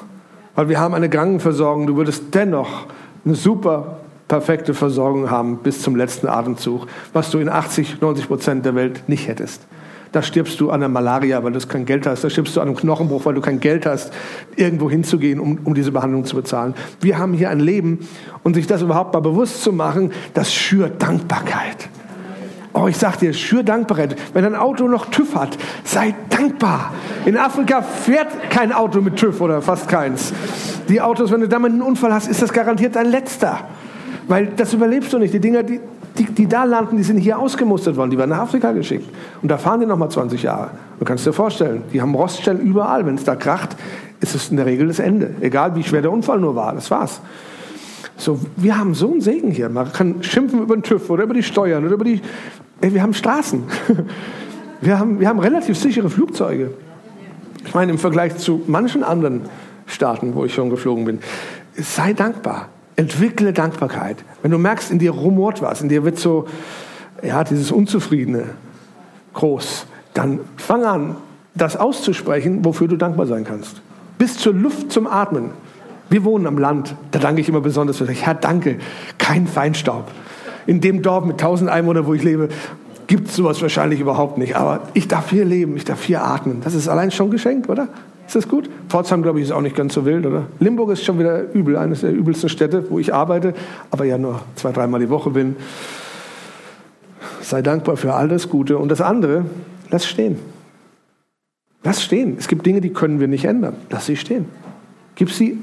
Weil wir haben eine Krankenversorgung, du würdest dennoch eine super perfekte Versorgung haben bis zum letzten Atemzug, was du in 80, 90 Prozent der Welt nicht hättest. Da stirbst du an der Malaria, weil du kein Geld hast. Da stirbst du an einem Knochenbruch, weil du kein Geld hast, irgendwo hinzugehen, um, um diese Behandlung zu bezahlen. Wir haben hier ein Leben und sich das überhaupt mal bewusst zu machen, das schürt Dankbarkeit. Oh, ich sag dir, schür Dankbarkeit. Wenn ein Auto noch TÜV hat, sei dankbar. In Afrika fährt kein Auto mit TÜV oder fast keins. Die Autos, wenn du damit einen Unfall hast, ist das garantiert dein letzter. Weil das überlebst du nicht. Die Dinger, die, die, die da landen, die sind hier ausgemustert worden, die werden nach Afrika geschickt. Und da fahren die nochmal 20 Jahre. Du kannst dir vorstellen, die haben Roststellen überall. Wenn es da kracht, ist es in der Regel das Ende. Egal wie schwer der Unfall nur war, das war's. So, wir haben so einen Segen hier. Man kann schimpfen über den TÜV oder über die Steuern oder über die. Ey, wir haben Straßen. <laughs> Wir haben, wir haben relativ sichere Flugzeuge. Ich meine, im Vergleich zu manchen anderen Staaten, wo ich schon geflogen bin, sei dankbar. Entwickle Dankbarkeit. Wenn du merkst, in dir rumort was, in dir wird so, ja, dieses Unzufriedene groß, dann fang an, das auszusprechen, wofür du dankbar sein kannst. Bis zur Luft zum Atmen. Wir wohnen am Land, da danke ich immer besonders für dich. Herr, danke, kein Feinstaub. In dem Dorf mit tausend Einwohnern, wo ich lebe, gibt es sowas wahrscheinlich überhaupt nicht. Aber ich darf hier leben, ich darf hier atmen. Das ist allein schon geschenkt, oder? Ist das gut? Pforzheim, glaube ich, ist auch nicht ganz so wild, oder? Limburg ist schon wieder übel, eines der übelsten Städte, wo ich arbeite, aber ja nur zwei, dreimal die Woche bin. Sei dankbar für all das Gute. Und das andere, lass stehen. Lass stehen. Es gibt Dinge, die können wir nicht ändern. Lass sie stehen. Gib sie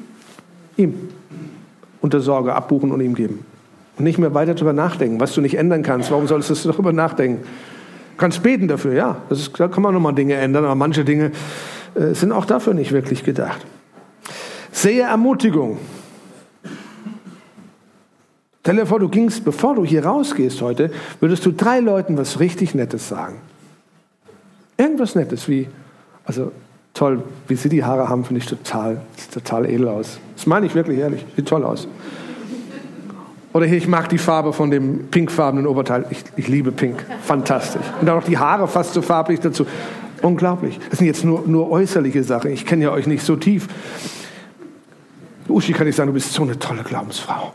ihm. Unter Sorge abbuchen und ihm geben. Und nicht mehr weiter darüber nachdenken, was du nicht ändern kannst. Warum solltest du darüber nachdenken? Du kannst beten dafür, ja. Ist, da kann man nochmal Dinge ändern, aber manche Dinge äh, sind auch dafür nicht wirklich gedacht. Sehe Ermutigung. Stell dir vor, du gingst, bevor du hier rausgehst heute, würdest du drei Leuten was richtig Nettes sagen. Irgendwas Nettes wie, also toll, wie sie die Haare haben, finde ich total, total edel aus. Das meine ich wirklich ehrlich, sieht toll aus. Oder hier, ich mag die Farbe von dem pinkfarbenen Oberteil. Ich, ich liebe Pink. Fantastisch. Und dann noch die Haare fast so farblich dazu. Unglaublich. Das sind jetzt nur, nur äußerliche Sachen. Ich kenne ja euch nicht so tief. Uschi kann ich sagen, du bist so eine tolle Glaubensfrau.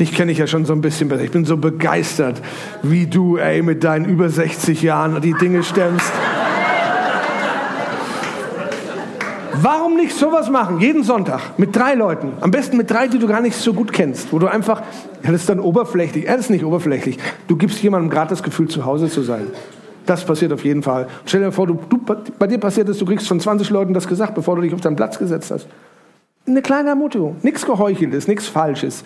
Dich kenne ich ja schon so ein bisschen besser. Ich bin so begeistert, wie du, ey, mit deinen über 60 Jahren die Dinge stemmst. Warum nicht sowas machen, jeden Sonntag, mit drei Leuten? Am besten mit drei, die du gar nicht so gut kennst, wo du einfach, ja, das ist dann oberflächlich, er ist nicht oberflächlich. Du gibst jemandem gerade das Gefühl, zu Hause zu sein. Das passiert auf jeden Fall. Stell dir vor, du, du, bei dir passiert es, du kriegst von 20 Leuten das gesagt, bevor du dich auf deinen Platz gesetzt hast. Eine kleine Ermutigung. Nichts Geheucheltes, nichts Falsches.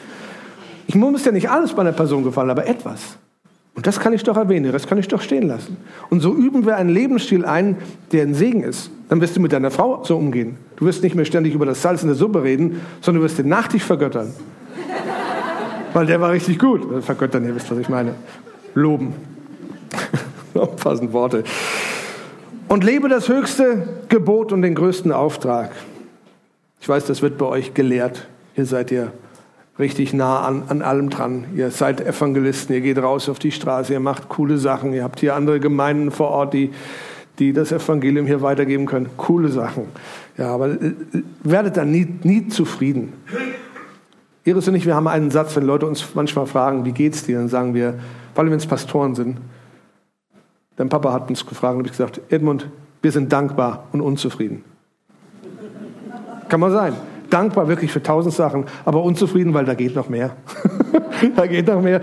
Ich muss ja nicht alles bei einer Person gefallen, aber etwas. Und das kann ich doch erwähnen, das kann ich doch stehen lassen. Und so üben wir einen Lebensstil ein, der ein Segen ist. Dann wirst du mit deiner Frau so umgehen. Du wirst nicht mehr ständig über das Salz in der Suppe reden, sondern du wirst den Nachtisch vergöttern. Weil der war richtig gut. Vergöttern, ihr wisst, was ich meine. Loben. <laughs> Passend Worte. Und lebe das höchste Gebot und den größten Auftrag. Ich weiß, das wird bei euch gelehrt. Hier seid ihr richtig nah an, an allem dran. Ihr seid Evangelisten, ihr geht raus auf die Straße, ihr macht coole Sachen. Ihr habt hier andere Gemeinden vor Ort, die, die das Evangelium hier weitergeben können. Coole Sachen. Ja, aber äh, werdet dann nie, nie zufrieden. Iris und ich, wir haben einen Satz, wenn Leute uns manchmal fragen, wie geht's dir, dann sagen wir, vor allem wenn es Pastoren sind, Dein Papa hat uns gefragt und ich gesagt, Edmund, wir sind dankbar und unzufrieden. Kann man sein. Dankbar wirklich für tausend Sachen, aber unzufrieden, weil da geht noch mehr. <laughs> da geht noch mehr.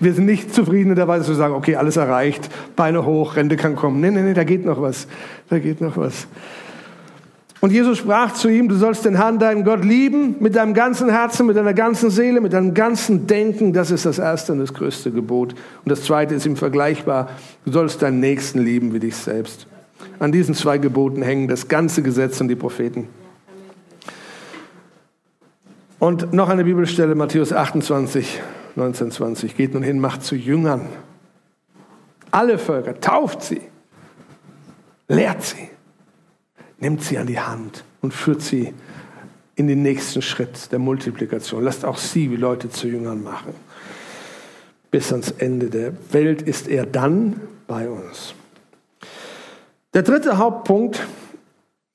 Wir sind nicht zufrieden in der Weise zu sagen, okay, alles erreicht, Beine hoch, Rente kann kommen. Nee, nee, nee, da geht noch was. Da geht noch was. Und Jesus sprach zu ihm, du sollst den Herrn, deinen Gott lieben, mit deinem ganzen Herzen, mit deiner ganzen Seele, mit deinem ganzen Denken. Das ist das erste und das größte Gebot. Und das zweite ist ihm vergleichbar. Du sollst deinen Nächsten lieben wie dich selbst. An diesen zwei Geboten hängen das ganze Gesetz und die Propheten. Und noch eine Bibelstelle, Matthäus 28, 19, 20. Geht nun hin, macht zu Jüngern. Alle Völker, tauft sie, lehrt sie, nimmt sie an die Hand und führt sie in den nächsten Schritt der Multiplikation. Lasst auch sie wie Leute zu Jüngern machen. Bis ans Ende der Welt ist er dann bei uns. Der dritte Hauptpunkt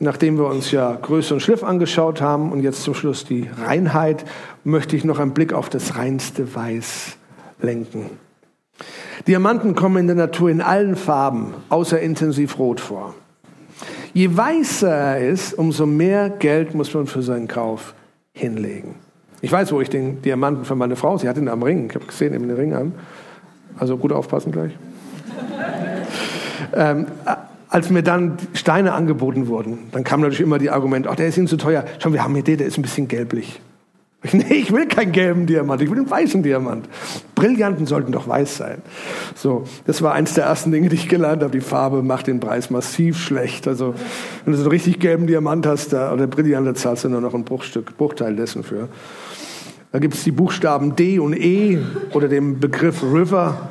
Nachdem wir uns ja Größe und Schliff angeschaut haben und jetzt zum Schluss die Reinheit, möchte ich noch einen Blick auf das reinste Weiß lenken. Diamanten kommen in der Natur in allen Farben, außer intensiv rot vor. Je weißer er ist, umso mehr Geld muss man für seinen Kauf hinlegen. Ich weiß, wo ich den Diamanten für meine Frau, sie hat ihn am Ring, ich habe gesehen, eben den Ring an. Also gut aufpassen gleich. ähm, als mir dann Steine angeboten wurden, dann kam natürlich immer die Argument, ach, der ist Ihnen zu teuer. Schon, wir haben hier den, der ist ein bisschen gelblich. <laughs> Nee, ich will keinen gelben Diamant, ich will einen weißen Diamant. Brillanten sollten doch weiß sein. So, das war eins der ersten Dinge, die ich gelernt habe. Die Farbe macht den Preis massiv schlecht. Also, wenn du so einen richtig gelben Diamant hast, da, oder Brillant, da zahlst du nur noch ein Bruchstück, Bruchteil dessen für. Da gibt es die Buchstaben D und E oder den Begriff River.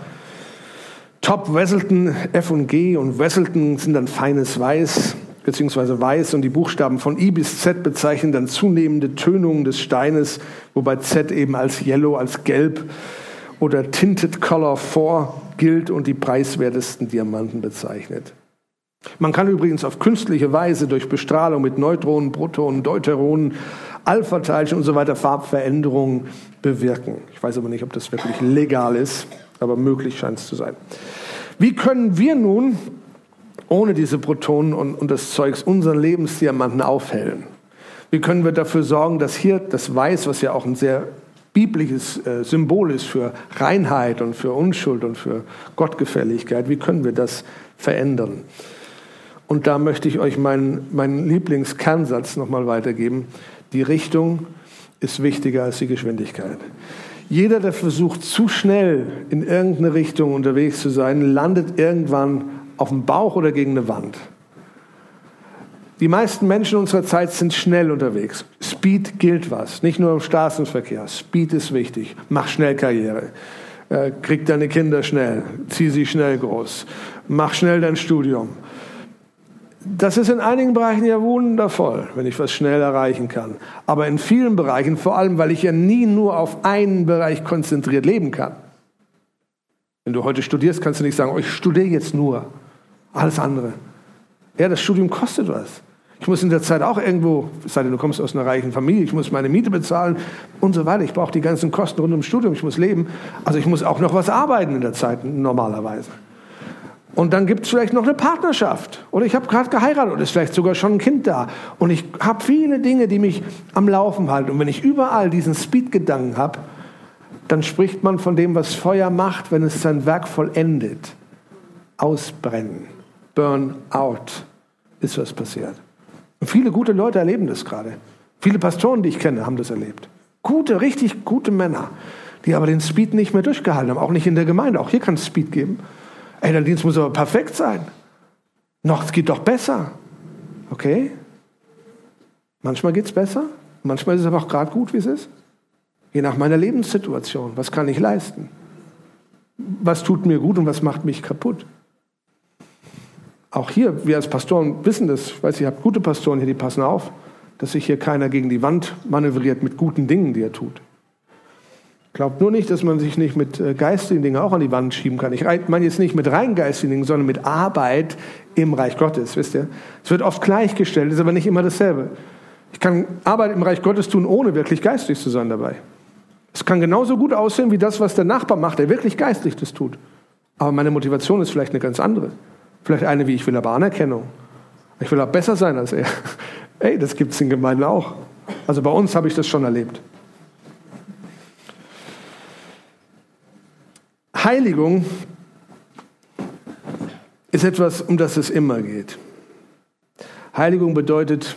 Top Wesselton, F und G und Wesselton sind dann feines Weiß beziehungsweise Weiß und die Buchstaben von I bis Z bezeichnen dann zunehmende Tönungen des Steines, wobei Z eben als Yellow, als Gelb oder Tinted Color 4 gilt und die preiswertesten Diamanten bezeichnet. Man kann übrigens auf künstliche Weise durch Bestrahlung mit Neutronen, Protonen, Deuteronen, Alpha-Teilchen und so weiter Farbveränderungen bewirken. Ich weiß aber nicht, ob das wirklich legal ist aber möglich scheint es zu sein. Wie können wir nun ohne diese Protonen und, und das Zeugs unseren Lebensdiamanten aufhellen? Wie können wir dafür sorgen, dass hier das Weiß, was ja auch ein sehr biblisches äh, Symbol ist für Reinheit und für Unschuld und für Gottgefälligkeit, wie können wir das verändern? Und da möchte ich euch meinen, meinen Lieblingskernsatz nochmal weitergeben. Die Richtung ist wichtiger als die Geschwindigkeit. Jeder, der versucht, zu schnell in irgendeine Richtung unterwegs zu sein, landet irgendwann auf dem Bauch oder gegen eine Wand. Die meisten Menschen unserer Zeit sind schnell unterwegs. Speed gilt was, nicht nur im Straßenverkehr. Speed ist wichtig. Mach schnell Karriere. Äh, krieg deine Kinder schnell. Zieh sie schnell groß. Mach schnell dein Studium. Das ist in einigen Bereichen ja wundervoll, wenn ich was schnell erreichen kann. Aber in vielen Bereichen, vor allem, weil ich ja nie nur auf einen Bereich konzentriert leben kann. Wenn du heute studierst, kannst du nicht sagen, oh, ich studiere jetzt nur alles andere. Ja, das Studium kostet was. Ich muss in der Zeit auch irgendwo, es sei denn, du kommst aus einer reichen Familie, ich muss meine Miete bezahlen und so weiter. Ich brauche die ganzen Kosten rund ums Studium, ich muss leben. Also ich muss auch noch was arbeiten in der Zeit normalerweise. Und dann gibt es vielleicht noch eine Partnerschaft. Oder ich habe gerade geheiratet oder ist vielleicht sogar schon ein Kind da. Und ich habe viele Dinge, die mich am Laufen halten. Und wenn ich überall diesen Speed-Gedanken habe, dann spricht man von dem, was Feuer macht, wenn es sein Werk vollendet. Ausbrennen. Burn out ist was passiert. Und viele gute Leute erleben das gerade. Viele Pastoren, die ich kenne, haben das erlebt. Gute, richtig gute Männer, die aber den Speed nicht mehr durchgehalten haben. Auch nicht in der Gemeinde. Auch hier kann es Speed geben. Ey, der Dienst muss aber perfekt sein. Noch, es geht doch besser. Okay? Manchmal geht es besser, manchmal ist es aber auch gerade gut, wie es ist. Je nach meiner Lebenssituation. Was kann ich leisten? Was tut mir gut und was macht mich kaputt? Auch hier, wir als Pastoren wissen das. Ich weiß, ihr habt gute Pastoren hier, die passen auf, dass sich hier keiner gegen die Wand manövriert mit guten Dingen, die er tut. Glaubt nur nicht, dass man sich nicht mit äh, geistigen Dingen auch an die Wand schieben kann. Ich meine jetzt nicht mit rein geistigen Dingen, sondern mit Arbeit im Reich Gottes, wisst ihr? Es wird oft gleichgestellt, ist aber nicht immer dasselbe. Ich kann Arbeit im Reich Gottes tun, ohne wirklich geistlich zu sein dabei. Es kann genauso gut aussehen wie das, was der Nachbar macht, der wirklich geistlich das tut. Aber meine Motivation ist vielleicht eine ganz andere. Vielleicht eine, wie ich will aber Anerkennung. Ich will auch besser sein als er. <laughs> Ey, das gibt es in Gemeinden auch. Also bei uns habe ich das schon erlebt. Heiligung ist etwas, um das es immer geht. Heiligung bedeutet,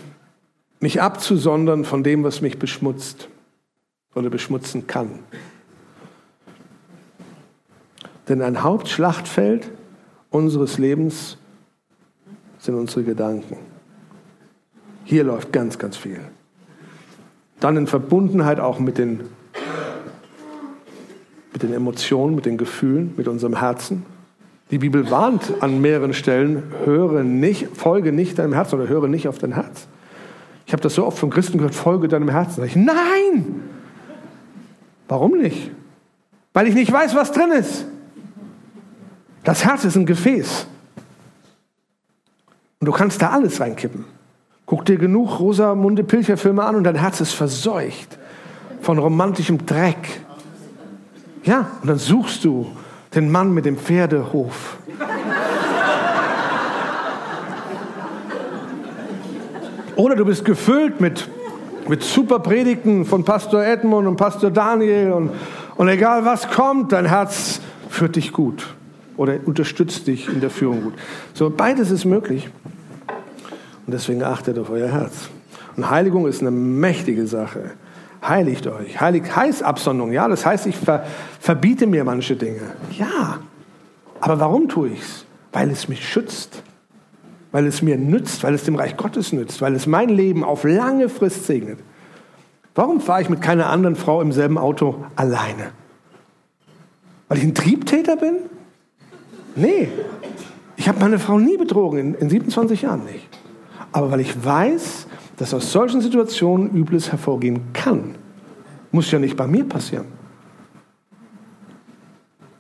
mich abzusondern von dem, was mich beschmutzt oder beschmutzen kann. Denn ein Hauptschlachtfeld unseres Lebens sind unsere Gedanken. Hier läuft ganz, ganz viel. Dann in Verbundenheit auch mit den, mit den Emotionen, mit den Gefühlen, mit unserem Herzen. Die Bibel warnt an mehreren Stellen, höre nicht, folge nicht deinem Herzen oder höre nicht auf dein Herz. Ich habe das so oft von Christen gehört, folge deinem Herzen. Ich, nein! Warum nicht? Weil ich nicht weiß, was drin ist. Das Herz ist ein Gefäß. Und du kannst da alles reinkippen. Guck dir genug Rosamunde Pilcher-Filme an und dein Herz ist verseucht von romantischem Dreck. Ja, und dann suchst du den Mann mit dem Pferdehof. Oder du bist gefüllt mit, mit super Predigten von Pastor Edmund und Pastor Daniel und, und egal was kommt, dein Herz führt dich gut oder unterstützt dich in der Führung gut. So, beides ist möglich. Und deswegen achtet auf euer Herz. Und Heiligung ist eine mächtige Sache. Heiligt euch. Heilig heißt Absonderung. Ja, das heißt, ich ver, verbiete mir manche Dinge. Ja. Aber warum tue ich es? Weil es mich schützt. Weil es mir nützt, weil es dem Reich Gottes nützt, weil es mein Leben auf lange Frist segnet. Warum fahre ich mit keiner anderen Frau im selben Auto alleine? Weil ich ein Triebtäter bin? Nee. Ich habe meine Frau nie betrogen, in, in 27 Jahren nicht aber weil ich weiß, dass aus solchen Situationen Übles hervorgehen kann. Muss ja nicht bei mir passieren.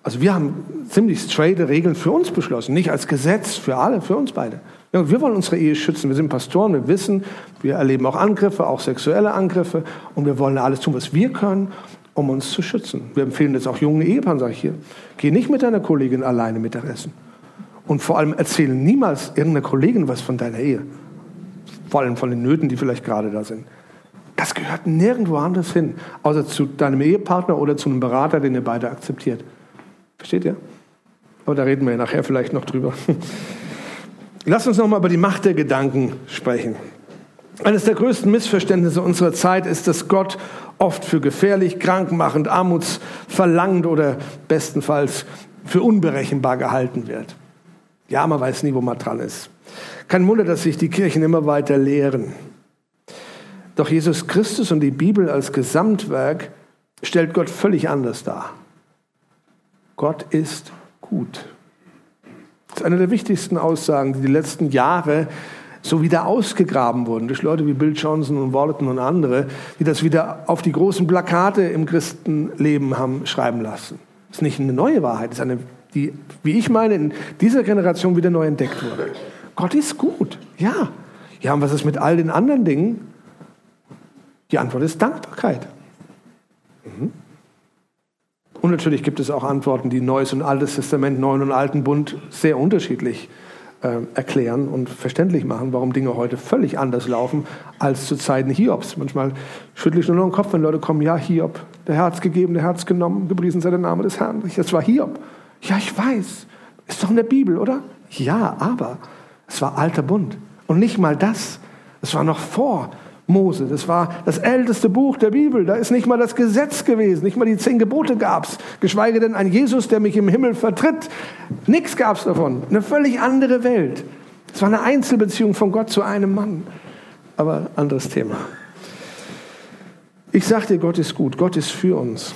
Also wir haben ziemlich straight Regeln für uns beschlossen, nicht als Gesetz für alle, für uns beide. Wir wollen unsere Ehe schützen. Wir sind Pastoren, wir wissen, wir erleben auch Angriffe, auch sexuelle Angriffe und wir wollen alles tun, was wir können, um uns zu schützen. Wir empfehlen jetzt auch jungen Ehepaaren, sage ich hier, geh nicht mit deiner Kollegin alleine Mittagessen. Und vor allem erzähle niemals irgendeiner Kollegin was von deiner Ehe vor allem von den Nöten, die vielleicht gerade da sind. Das gehört nirgendwo anders hin, außer zu deinem Ehepartner oder zu einem Berater, den ihr beide akzeptiert. Versteht ihr? Aber da reden wir ja nachher vielleicht noch drüber. <laughs> Lass uns nochmal über die Macht der Gedanken sprechen. Eines der größten Missverständnisse unserer Zeit ist, dass Gott oft für gefährlich, krankmachend, armutsverlangend oder bestenfalls für unberechenbar gehalten wird. Ja, man weiß nie, wo man dran ist. Kein Wunder, dass sich die Kirchen immer weiter lehren. Doch Jesus Christus und die Bibel als Gesamtwerk stellt Gott völlig anders dar. Gott ist gut. Das ist eine der wichtigsten Aussagen, die die letzten Jahre so wieder ausgegraben wurden durch Leute wie Bill Johnson und Walton und andere, die das wieder auf die großen Plakate im Christenleben haben schreiben lassen. Das ist nicht eine neue Wahrheit, das ist eine, die, wie ich meine, in dieser Generation wieder neu entdeckt wurde. Gott ist gut. Ja. Ja, und was ist mit all den anderen Dingen? Die Antwort ist Dankbarkeit. Mhm. Und natürlich gibt es auch Antworten, die Neues und Altes Testament, Neuen und Alten Bund sehr unterschiedlich äh, erklären und verständlich machen, warum Dinge heute völlig anders laufen als zu Zeiten Hiobs. Manchmal schüttle ich nur noch den Kopf, wenn Leute kommen, ja, Hiob, der Herz gegeben, der Herz genommen, gepriesen sei der Name des Herrn. Das war Hiob. Ja, ich weiß. Ist doch in der Bibel, oder? Ja, aber es war alter Bund. Und nicht mal das. Es war noch vor Mose. Das war das älteste Buch der Bibel. Da ist nicht mal das Gesetz gewesen. Nicht mal die zehn Gebote gab es. Geschweige denn ein Jesus, der mich im Himmel vertritt. Nichts gab es davon. Eine völlig andere Welt. Es war eine Einzelbeziehung von Gott zu einem Mann. Aber anderes Thema. Ich sage dir, Gott ist gut. Gott ist für uns.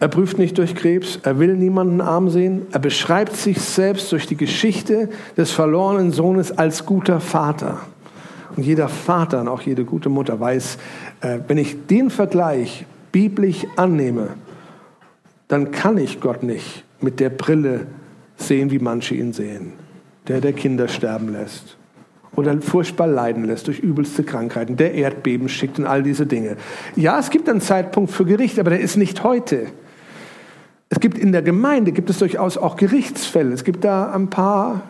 Er prüft nicht durch Krebs, er will niemanden arm sehen, er beschreibt sich selbst durch die Geschichte des verlorenen Sohnes als guter Vater. Und jeder Vater und auch jede gute Mutter weiß, äh, wenn ich den Vergleich biblisch annehme, dann kann ich Gott nicht mit der Brille sehen, wie manche ihn sehen, der der Kinder sterben lässt oder furchtbar leiden lässt durch übelste Krankheiten, der Erdbeben schickt und all diese Dinge. Ja, es gibt einen Zeitpunkt für Gericht, aber der ist nicht heute. Es gibt in der Gemeinde gibt es durchaus auch Gerichtsfälle. Es gibt da ein paar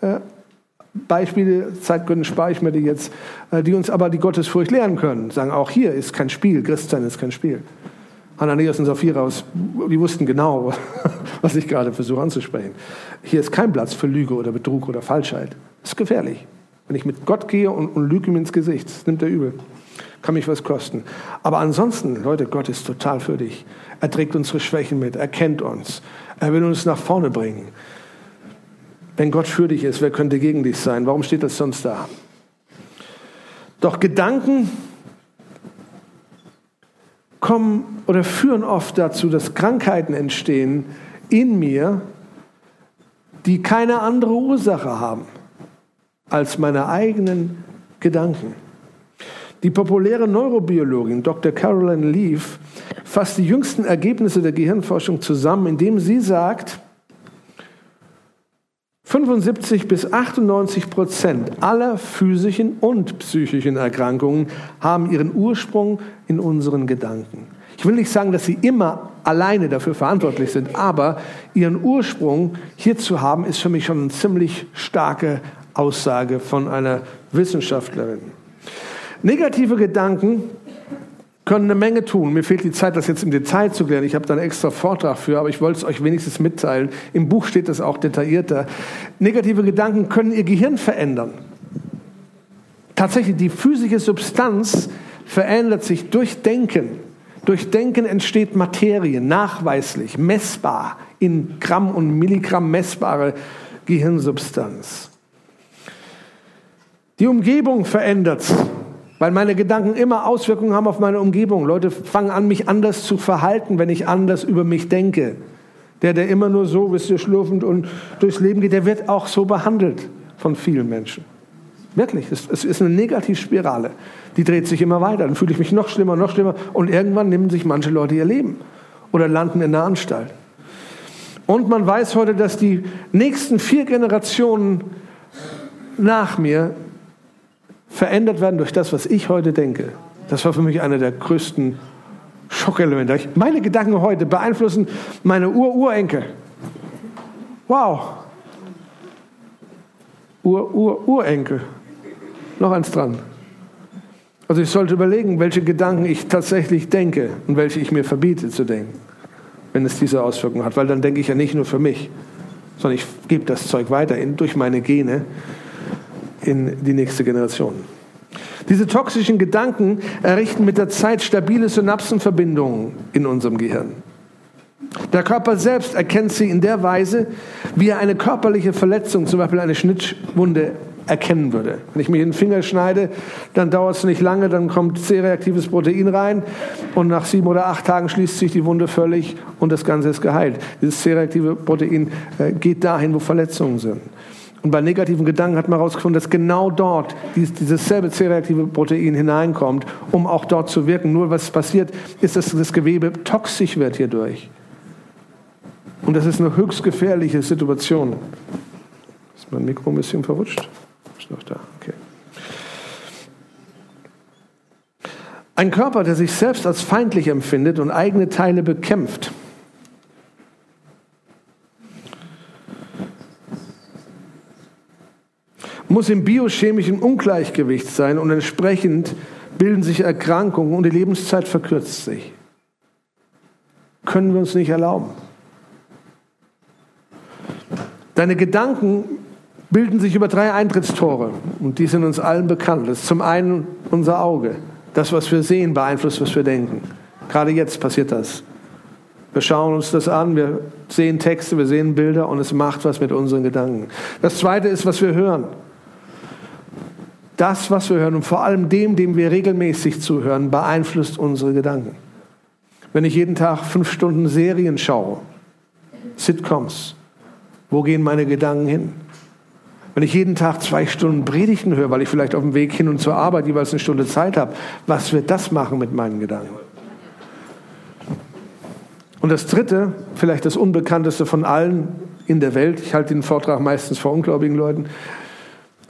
äh, Beispiele, Zeitgründen spare ich mir die jetzt, äh, die uns aber die Gottesfurcht lehren können. Sagen, auch hier ist kein Spiel, Christsein ist kein Spiel. Ananias und Sapphira, die wussten genau, <laughs> was ich gerade versuche anzusprechen. Hier ist kein Platz für Lüge oder Betrug oder Falschheit. Das ist gefährlich. Wenn ich mit Gott gehe und, und lüge ihm ins Gesicht, das nimmt er übel. Kann mich was kosten. Aber ansonsten, Leute, Gott ist total für dich. Er trägt unsere Schwächen mit, er kennt uns. Er will uns nach vorne bringen. Wenn Gott für dich ist, wer könnte gegen dich sein? Warum steht das sonst da? Doch Gedanken kommen oder führen oft dazu, dass Krankheiten entstehen in mir, die keine andere Ursache haben als meine eigenen Gedanken. Die populäre Neurobiologin Dr. Caroline Leaf fasst die jüngsten Ergebnisse der Gehirnforschung zusammen, indem sie sagt, 75 bis 98 Prozent aller physischen und psychischen Erkrankungen haben ihren Ursprung in unseren Gedanken. Ich will nicht sagen, dass sie immer alleine dafür verantwortlich sind, aber ihren Ursprung hier zu haben, ist für mich schon eine ziemlich starke Aussage von einer Wissenschaftlerin. Negative Gedanken können eine Menge tun. Mir fehlt die Zeit, das jetzt im Detail zu klären. Ich habe da einen extra Vortrag für, aber ich wollte es euch wenigstens mitteilen. Im Buch steht das auch detaillierter. Negative Gedanken können ihr Gehirn verändern. Tatsächlich, die physische Substanz verändert sich durch Denken. Durch Denken entsteht Materie, nachweislich, messbar, in Gramm und Milligramm messbare Gehirnsubstanz. Die Umgebung verändert weil meine Gedanken immer Auswirkungen haben auf meine Umgebung. Leute fangen an, mich anders zu verhalten, wenn ich anders über mich denke. Der, der immer nur so, wisst ihr, schlurfend und durchs Leben geht, der wird auch so behandelt von vielen Menschen. Wirklich, es ist eine Negativspirale. Die dreht sich immer weiter. Dann fühle ich mich noch schlimmer, noch schlimmer. Und irgendwann nehmen sich manche Leute ihr Leben oder landen in der Anstalt. Und man weiß heute, dass die nächsten vier Generationen nach mir verändert werden durch das, was ich heute denke. Das war für mich einer der größten Schockelemente. Meine Gedanken heute beeinflussen meine Ur-Urenkel. Wow. Ur-Ur-Urenkel. Noch eins dran. Also ich sollte überlegen, welche Gedanken ich tatsächlich denke und welche ich mir verbiete zu denken, wenn es diese Auswirkungen hat. Weil dann denke ich ja nicht nur für mich, sondern ich gebe das Zeug weiter in, durch meine Gene in die nächste Generation. Diese toxischen Gedanken errichten mit der Zeit stabile Synapsenverbindungen in unserem Gehirn. Der Körper selbst erkennt sie in der Weise, wie er eine körperliche Verletzung, zum Beispiel eine Schnittwunde, erkennen würde. Wenn ich mir den Finger schneide, dann dauert es nicht lange, dann kommt C-reaktives Protein rein und nach sieben oder acht Tagen schließt sich die Wunde völlig und das Ganze ist geheilt. Dieses C-reaktive Protein äh, geht dahin, wo Verletzungen sind. Und bei negativen Gedanken hat man herausgefunden, dass genau dort dieses selbe C-reaktive Protein hineinkommt, um auch dort zu wirken. Nur was passiert, ist, dass das Gewebe toxisch wird hierdurch. Und das ist eine höchst gefährliche Situation. Ist mein Mikro ein bisschen verrutscht? Ist noch da, okay. Ein Körper, der sich selbst als feindlich empfindet und eigene Teile bekämpft, muss im biochemischen Ungleichgewicht sein und entsprechend bilden sich Erkrankungen und die Lebenszeit verkürzt sich. Können wir uns nicht erlauben. Deine Gedanken bilden sich über drei Eintrittstore und die sind uns allen bekannt. Das ist zum einen unser Auge. Das, was wir sehen, beeinflusst, was wir denken. Gerade jetzt passiert das. Wir schauen uns das an, wir sehen Texte, wir sehen Bilder und es macht was mit unseren Gedanken. Das zweite ist, was wir hören. Das, was wir hören und vor allem dem, dem wir regelmäßig zuhören, beeinflusst unsere Gedanken. Wenn ich jeden Tag fünf Stunden Serien schaue, Sitcoms, wo gehen meine Gedanken hin? Wenn ich jeden Tag zwei Stunden Predigten höre, weil ich vielleicht auf dem Weg hin und zur Arbeit jeweils eine Stunde Zeit habe, was wird das machen mit meinen Gedanken? Und das Dritte, vielleicht das Unbekannteste von allen in der Welt, ich halte den Vortrag meistens vor ungläubigen Leuten,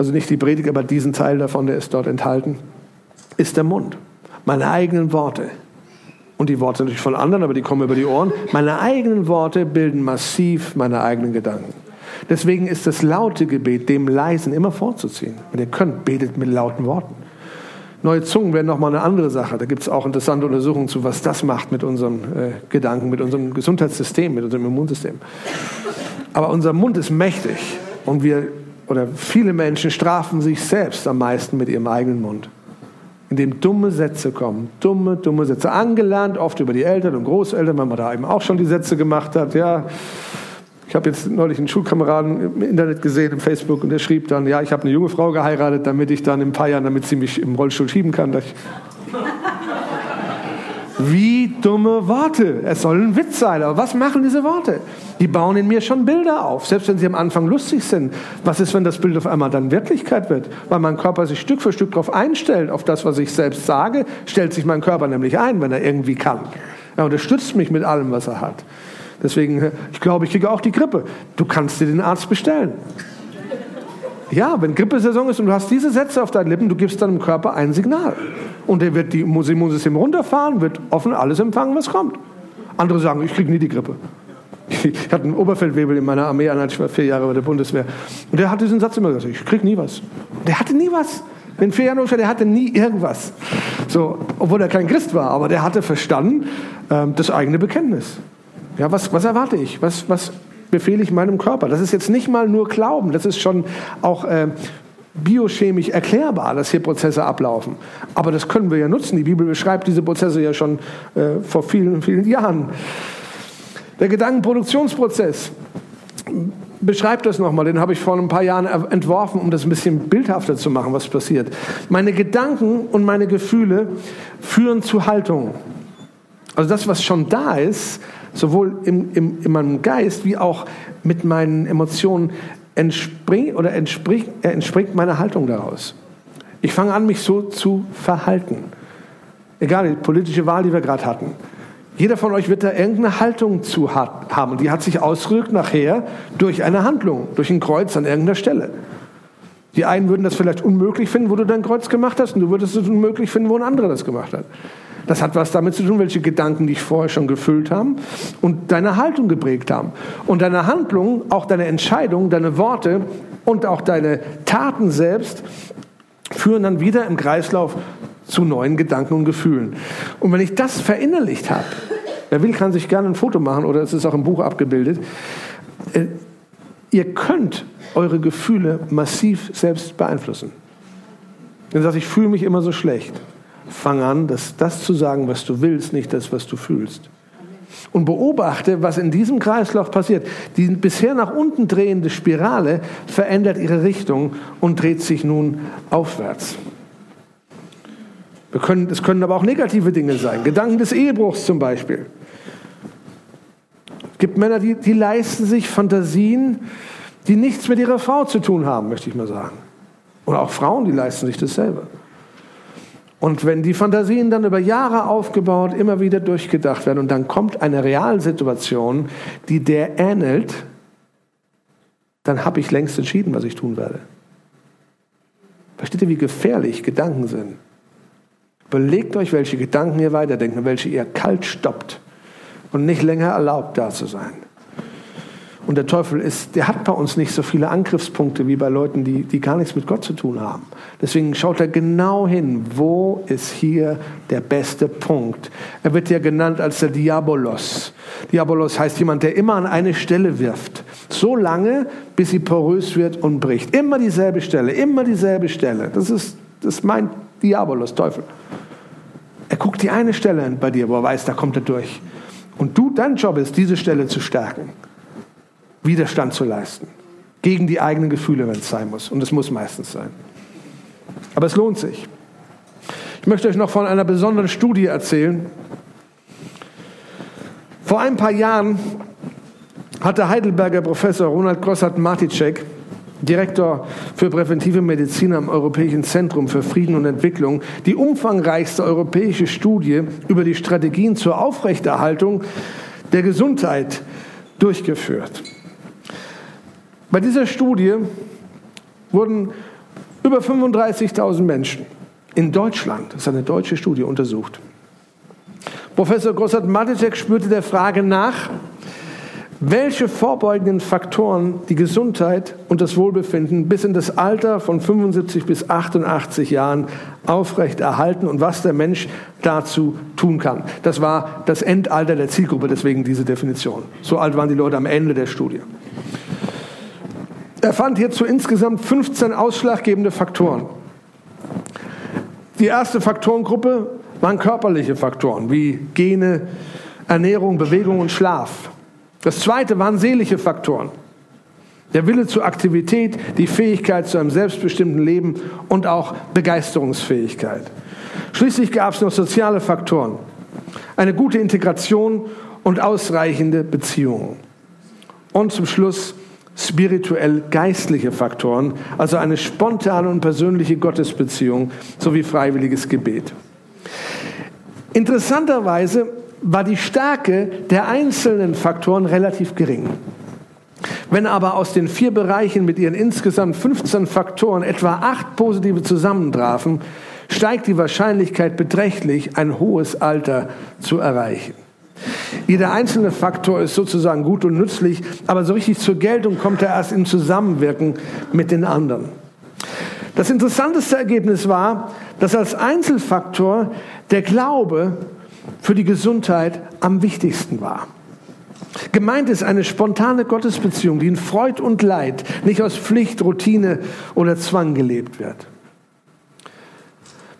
also nicht die Predigt, aber diesen Teil davon, der ist dort enthalten, ist der Mund. Meine eigenen Worte. Und die Worte natürlich von anderen, aber die kommen über die Ohren. Meine eigenen Worte bilden massiv meine eigenen Gedanken. Deswegen ist das laute Gebet dem leisen immer vorzuziehen. Wenn ihr könnt, betet mit lauten Worten. Neue Zungen wären nochmal eine andere Sache. Da gibt es auch interessante Untersuchungen zu, was das macht mit unseren äh, Gedanken, mit unserem Gesundheitssystem, mit unserem Immunsystem. Aber unser Mund ist mächtig und wir oder viele Menschen strafen sich selbst am meisten mit ihrem eigenen Mund. Indem dumme Sätze kommen, dumme, dumme Sätze, angelernt, oft über die Eltern und Großeltern, wenn man da eben auch schon die Sätze gemacht hat, ja, ich habe jetzt neulich einen Schulkameraden im Internet gesehen, im Facebook, und der schrieb dann, ja, ich habe eine junge Frau geheiratet, damit ich dann in ein paar Jahren, damit sie mich im Rollstuhl schieben kann. Wie dumme Worte. Es soll ein Witz sein, aber was machen diese Worte? Die bauen in mir schon Bilder auf, selbst wenn sie am Anfang lustig sind. Was ist, wenn das Bild auf einmal dann Wirklichkeit wird? Weil mein Körper sich Stück für Stück darauf einstellt, auf das, was ich selbst sage, stellt sich mein Körper nämlich ein, wenn er irgendwie kann. Er unterstützt mich mit allem, was er hat. Deswegen, ich glaube, ich kriege auch die Grippe. Du kannst dir den Arzt bestellen. Ja, wenn Grippesaison ist und du hast diese Sätze auf deinen Lippen, du gibst deinem Körper ein Signal. Und der wird die Immunsystem runterfahren, wird offen alles empfangen, was kommt. Andere sagen, ich kriege nie die Grippe. <laughs> Ich hatte einen Oberfeldwebel in meiner Armee, ich war vier Jahre bei der Bundeswehr. Und der hat diesen Satz immer gesagt, ich kriege nie was. Der hatte nie was. Wenn vier Jahre der hatte nie irgendwas. So, obwohl er kein Christ war, aber der hatte verstanden ähm, das eigene Bekenntnis. Ja, was, was erwarte ich? Was, was befehle ich meinem Körper? Das ist jetzt nicht mal nur Glauben, das ist schon auch äh, biochemisch erklärbar, dass hier Prozesse ablaufen. Aber das können wir ja nutzen. Die Bibel beschreibt diese Prozesse ja schon äh, vor vielen, vielen Jahren. Der Gedankenproduktionsprozess beschreibt das nochmal, den habe ich vor ein paar Jahren entworfen, um das ein bisschen bildhafter zu machen, was passiert. Meine Gedanken und meine Gefühle führen zu Haltung. Also das, was schon da ist, sowohl im, im, in meinem Geist wie auch mit meinen Emotionen entspringt oder entspricht, äh, entspringt meine Haltung daraus. Ich fange an, mich so zu verhalten. Egal, die politische Wahl, die wir gerade hatten. Jeder von euch wird da irgendeine Haltung zu haben. Die hat sich ausgedrückt nachher durch eine Handlung, durch ein Kreuz an irgendeiner Stelle. Die einen würden das vielleicht unmöglich finden, wo du dein Kreuz gemacht hast, und du würdest es unmöglich finden, wo ein anderer das gemacht hat. Das hat was damit zu tun, welche Gedanken dich vorher schon gefüllt haben und deine Haltung geprägt haben. Und deine Handlung, auch deine Entscheidung, deine Worte und auch deine Taten selbst führen dann wieder im Kreislauf zu neuen Gedanken und Gefühlen. Und wenn ich das verinnerlicht habe, wer will, kann sich gerne ein Foto machen oder es ist auch im Buch abgebildet. Äh, ihr könnt eure Gefühle massiv selbst beeinflussen. Du sagst, ich fühle mich immer so schlecht, fang an, das, das zu sagen, was du willst, nicht das, was du fühlst. Und beobachte, was in diesem Kreislauf passiert. Die bisher nach unten drehende Spirale verändert ihre Richtung und dreht sich nun aufwärts. Wir können, es können aber auch negative Dinge sein. Gedanken des Ehebruchs zum Beispiel. Es gibt Männer, die, die leisten sich Fantasien, die nichts mit ihrer Frau zu tun haben, möchte ich mal sagen. Oder auch Frauen, die leisten sich dasselbe. Und wenn die Fantasien dann über Jahre aufgebaut, immer wieder durchgedacht werden und dann kommt eine Realsituation, die der ähnelt, dann habe ich längst entschieden, was ich tun werde. Versteht ihr, wie gefährlich Gedanken sind? Überlegt euch, welche Gedanken ihr weiterdenken, welche ihr kalt stoppt und nicht länger erlaubt, da zu sein. Und der Teufel ist, der hat bei uns nicht so viele Angriffspunkte wie bei Leuten, die, die gar nichts mit Gott zu tun haben. Deswegen schaut er genau hin, wo ist hier der beste Punkt. Er wird ja genannt als der Diabolos. Diabolos heißt jemand, der immer an eine Stelle wirft. So lange, bis sie porös wird und bricht. Immer dieselbe Stelle, immer dieselbe Stelle. Das ist, das ist mein Diabolos, Teufel. Er guckt die eine Stelle bei dir, wo er weiß, da kommt er durch. Und du, dein Job ist, diese Stelle zu stärken. Widerstand zu leisten. Gegen die eigenen Gefühle, wenn es sein muss. Und es muss meistens sein. Aber es lohnt sich. Ich möchte euch noch von einer besonderen Studie erzählen. Vor ein paar Jahren hat der Heidelberger Professor Ronald Grossart-Marticek, Direktor für präventive Medizin am Europäischen Zentrum für Frieden und Entwicklung, die umfangreichste europäische Studie über die Strategien zur Aufrechterhaltung der Gesundheit durchgeführt. Bei dieser Studie wurden über 35.000 Menschen in Deutschland, das ist eine deutsche Studie, untersucht. Professor Grossart Maticek spürte der Frage nach, welche vorbeugenden Faktoren die Gesundheit und das Wohlbefinden bis in das Alter von 75 bis 88 Jahren aufrecht erhalten und was der Mensch dazu tun kann. Das war das Endalter der Zielgruppe, deswegen diese Definition. So alt waren die Leute am Ende der Studie. Er fand hierzu insgesamt 15 ausschlaggebende Faktoren. Die erste Faktorengruppe waren körperliche Faktoren wie Gene, Ernährung, Bewegung und Schlaf. Das zweite waren seelische Faktoren. Der Wille zur Aktivität, die Fähigkeit zu einem selbstbestimmten Leben und auch Begeisterungsfähigkeit. Schließlich gab es noch soziale Faktoren, eine gute Integration und ausreichende Beziehungen. Und zum Schluss spirituell geistliche Faktoren, also eine spontane und persönliche Gottesbeziehung sowie freiwilliges Gebet. Interessanterweise war die Stärke der einzelnen Faktoren relativ gering. Wenn aber aus den vier Bereichen mit ihren insgesamt 15 Faktoren etwa acht positive zusammentrafen, steigt die Wahrscheinlichkeit beträchtlich, ein hohes Alter zu erreichen. Jeder einzelne Faktor ist sozusagen gut und nützlich, aber so richtig zur Geltung kommt er erst im Zusammenwirken mit den anderen. Das interessanteste Ergebnis war, dass als Einzelfaktor der Glaube für die Gesundheit am wichtigsten war. Gemeint ist eine spontane Gottesbeziehung, die in Freud und Leid, nicht aus Pflicht, Routine oder Zwang gelebt wird.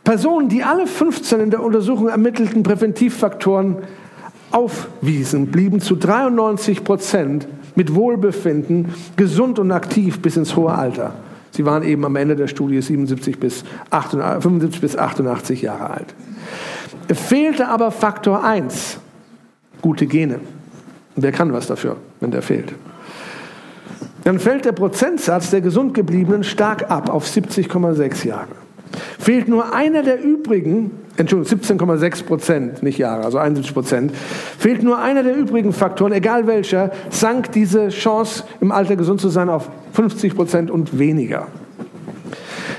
Personen, die alle 15 in der Untersuchung ermittelten Präventivfaktoren aufwiesen, blieben zu 93 Prozent mit Wohlbefinden gesund und aktiv bis ins hohe Alter. Sie waren eben am Ende der Studie 77 bis 88, 75 bis 88 Jahre alt. Fehlte aber Faktor 1, gute Gene. Wer kann was dafür, wenn der fehlt? Dann fällt der Prozentsatz der gesund gebliebenen stark ab auf 70,6 Jahre. Fehlt nur einer der übrigen, Entschuldigung, 17,6 Prozent, nicht Jahre, also 71 Prozent, fehlt nur einer der übrigen Faktoren, egal welcher, sank diese Chance, im Alter gesund zu sein, auf 50 Prozent und weniger.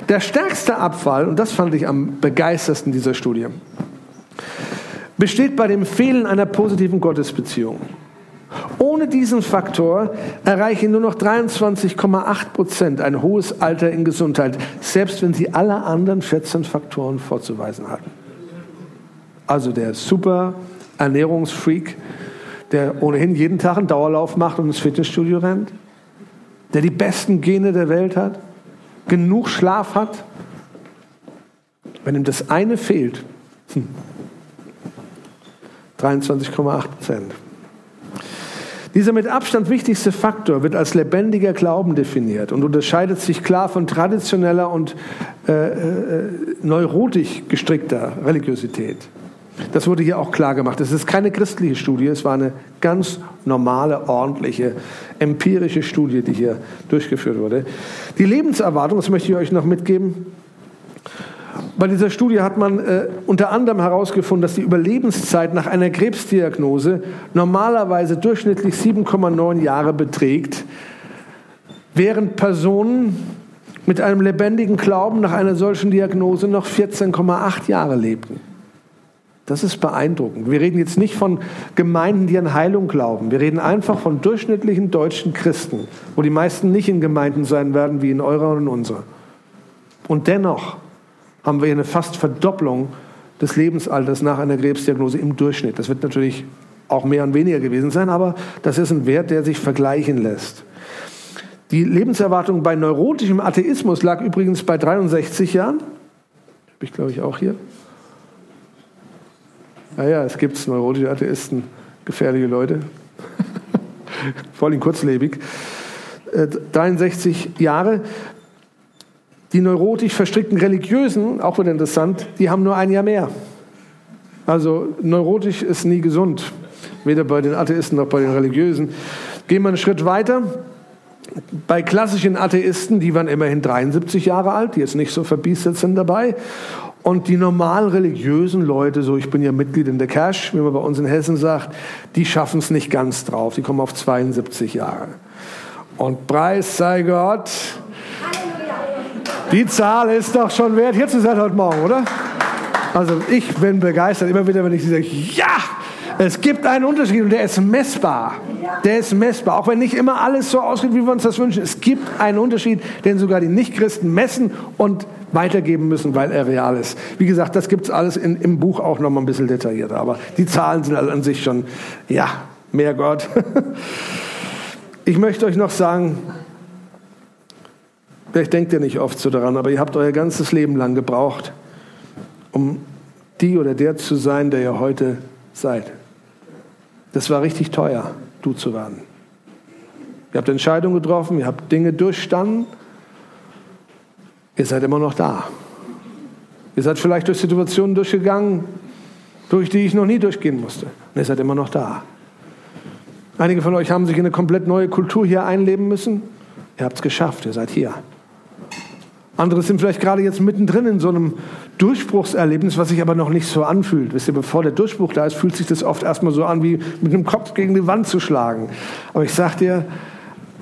Der stärkste Abfall, und das fand ich am begeistersten dieser Studie, besteht bei dem Fehlen einer positiven Gottesbeziehung. Ohne diesen Faktor erreichen nur noch 23,8 Prozent ein hohes Alter in Gesundheit, selbst wenn sie alle anderen 14 Faktoren vorzuweisen hatten. Also der super Ernährungsfreak, der ohnehin jeden Tag einen Dauerlauf macht und ins Fitnessstudio rennt, der die besten Gene der Welt hat, genug Schlaf hat, wenn ihm das eine fehlt, 23,8 Prozent. Dieser mit Abstand wichtigste Faktor wird als lebendiger Glauben definiert und unterscheidet sich klar von traditioneller und äh, äh, neurotisch gestrickter Religiosität. Das wurde hier auch klar gemacht. Es ist keine christliche Studie, es war eine ganz normale, ordentliche, empirische Studie, die hier durchgeführt wurde. Die Lebenserwartung, das möchte ich euch noch mitgeben, bei dieser Studie hat man äh, unter anderem herausgefunden, dass die Überlebenszeit nach einer Krebsdiagnose normalerweise durchschnittlich 7,9 Jahre beträgt, während Personen mit einem lebendigen Glauben nach einer solchen Diagnose noch 14,8 Jahre lebten. Das ist beeindruckend. Wir reden jetzt nicht von Gemeinden, die an Heilung glauben. Wir reden einfach von durchschnittlichen deutschen Christen, wo die meisten nicht in Gemeinden sein werden wie in eurer und in unserer. Und dennoch haben wir eine fast Verdopplung des Lebensalters nach einer Krebsdiagnose im Durchschnitt. Das wird natürlich auch mehr und weniger gewesen sein, aber das ist ein Wert, der sich vergleichen lässt. Die Lebenserwartung bei neurotischem Atheismus lag übrigens bei 63 Jahren. Habe ich, glaube ich, auch hier. Naja, es gibt neurotische Atheisten, gefährliche Leute. <laughs> Vor allem kurzlebig. 63 äh, Jahre. Die neurotisch verstrickten Religiösen, auch wieder interessant, die haben nur ein Jahr mehr. Also neurotisch ist nie gesund, weder bei den Atheisten noch bei den Religiösen. Gehen wir einen Schritt weiter. Bei klassischen Atheisten, die waren immerhin 73 Jahre alt, die jetzt nicht so verbiestert sind dabei. Und die normal religiösen Leute, so ich bin ja Mitglied in der Cash, wie man bei uns in Hessen sagt, die schaffen es nicht ganz drauf. Die kommen auf 72 Jahre. Und Preis sei Gott, die Zahl ist doch schon wert, hier zu sein heute Morgen, oder? Also ich bin begeistert, immer wieder, wenn ich sage, ja, Es gibt einen Unterschied und der ist messbar. Der ist messbar. Auch wenn nicht immer alles so ausgeht, wie wir uns das wünschen. Es gibt einen Unterschied, den sogar die Nichtchristen messen und weitergeben müssen, weil er real ist. Wie gesagt, das gibt es alles in, im Buch auch noch mal ein bisschen detaillierter. Aber die Zahlen sind an sich schon, ja, mehr Gott. <laughs> Ich möchte euch noch sagen, vielleicht denkt ihr nicht oft so daran, aber ihr habt euer ganzes Leben lang gebraucht, um die oder der zu sein, der ihr heute seid. Das war richtig teuer, du zu werden. Ihr habt Entscheidungen getroffen, ihr habt Dinge durchstanden. Ihr seid immer noch da. Ihr seid vielleicht durch Situationen durchgegangen, durch die ich noch nie durchgehen musste. Und ihr seid immer noch da. Einige von euch haben sich in eine komplett neue Kultur hier einleben müssen. Ihr habt es geschafft, ihr seid hier. Andere sind vielleicht gerade jetzt mittendrin in so einem Durchbruchserlebnis, was sich aber noch nicht so anfühlt. Wisst ihr, bevor der Durchbruch da ist, fühlt sich das oft erstmal so an, wie mit einem Kopf gegen die Wand zu schlagen. Aber ich sag dir,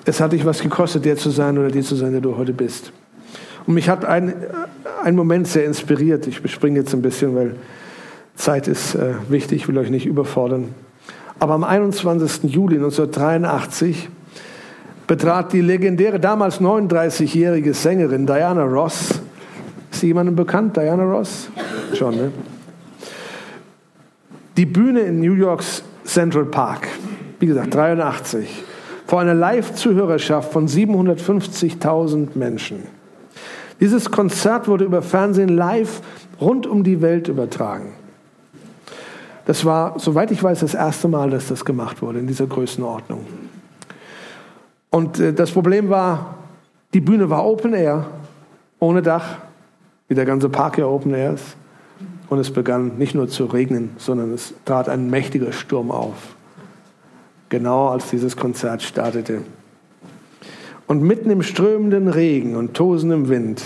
es hat dich was gekostet, der zu sein oder die zu sein, der du heute bist. Und mich hat ein, ein Moment sehr inspiriert. Ich bespringe jetzt ein bisschen, weil Zeit ist äh, wichtig, ich will euch nicht überfordern. Aber am 21. Juli 1983 betrat die legendäre, damals 39-jährige Sängerin Diana Ross, ist jemandem bekannt, Diana Ross? Schon, ne? Die Bühne in New Yorks Central Park, wie gesagt, 83, vor einer Live-Zuhörerschaft von 750.000 Menschen. Dieses Konzert wurde über Fernsehen live rund um die Welt übertragen. Das war, soweit ich weiß, das erste Mal, dass das gemacht wurde in dieser Größenordnung. Und äh, das Problem war, die Bühne war Open Air, ohne Dach, wie der ganze Park ja Open Air ist. Und es begann nicht nur zu regnen, sondern es trat ein mächtiger Sturm auf. Genau als dieses Konzert startete. Und mitten im strömenden Regen und tosendem Wind,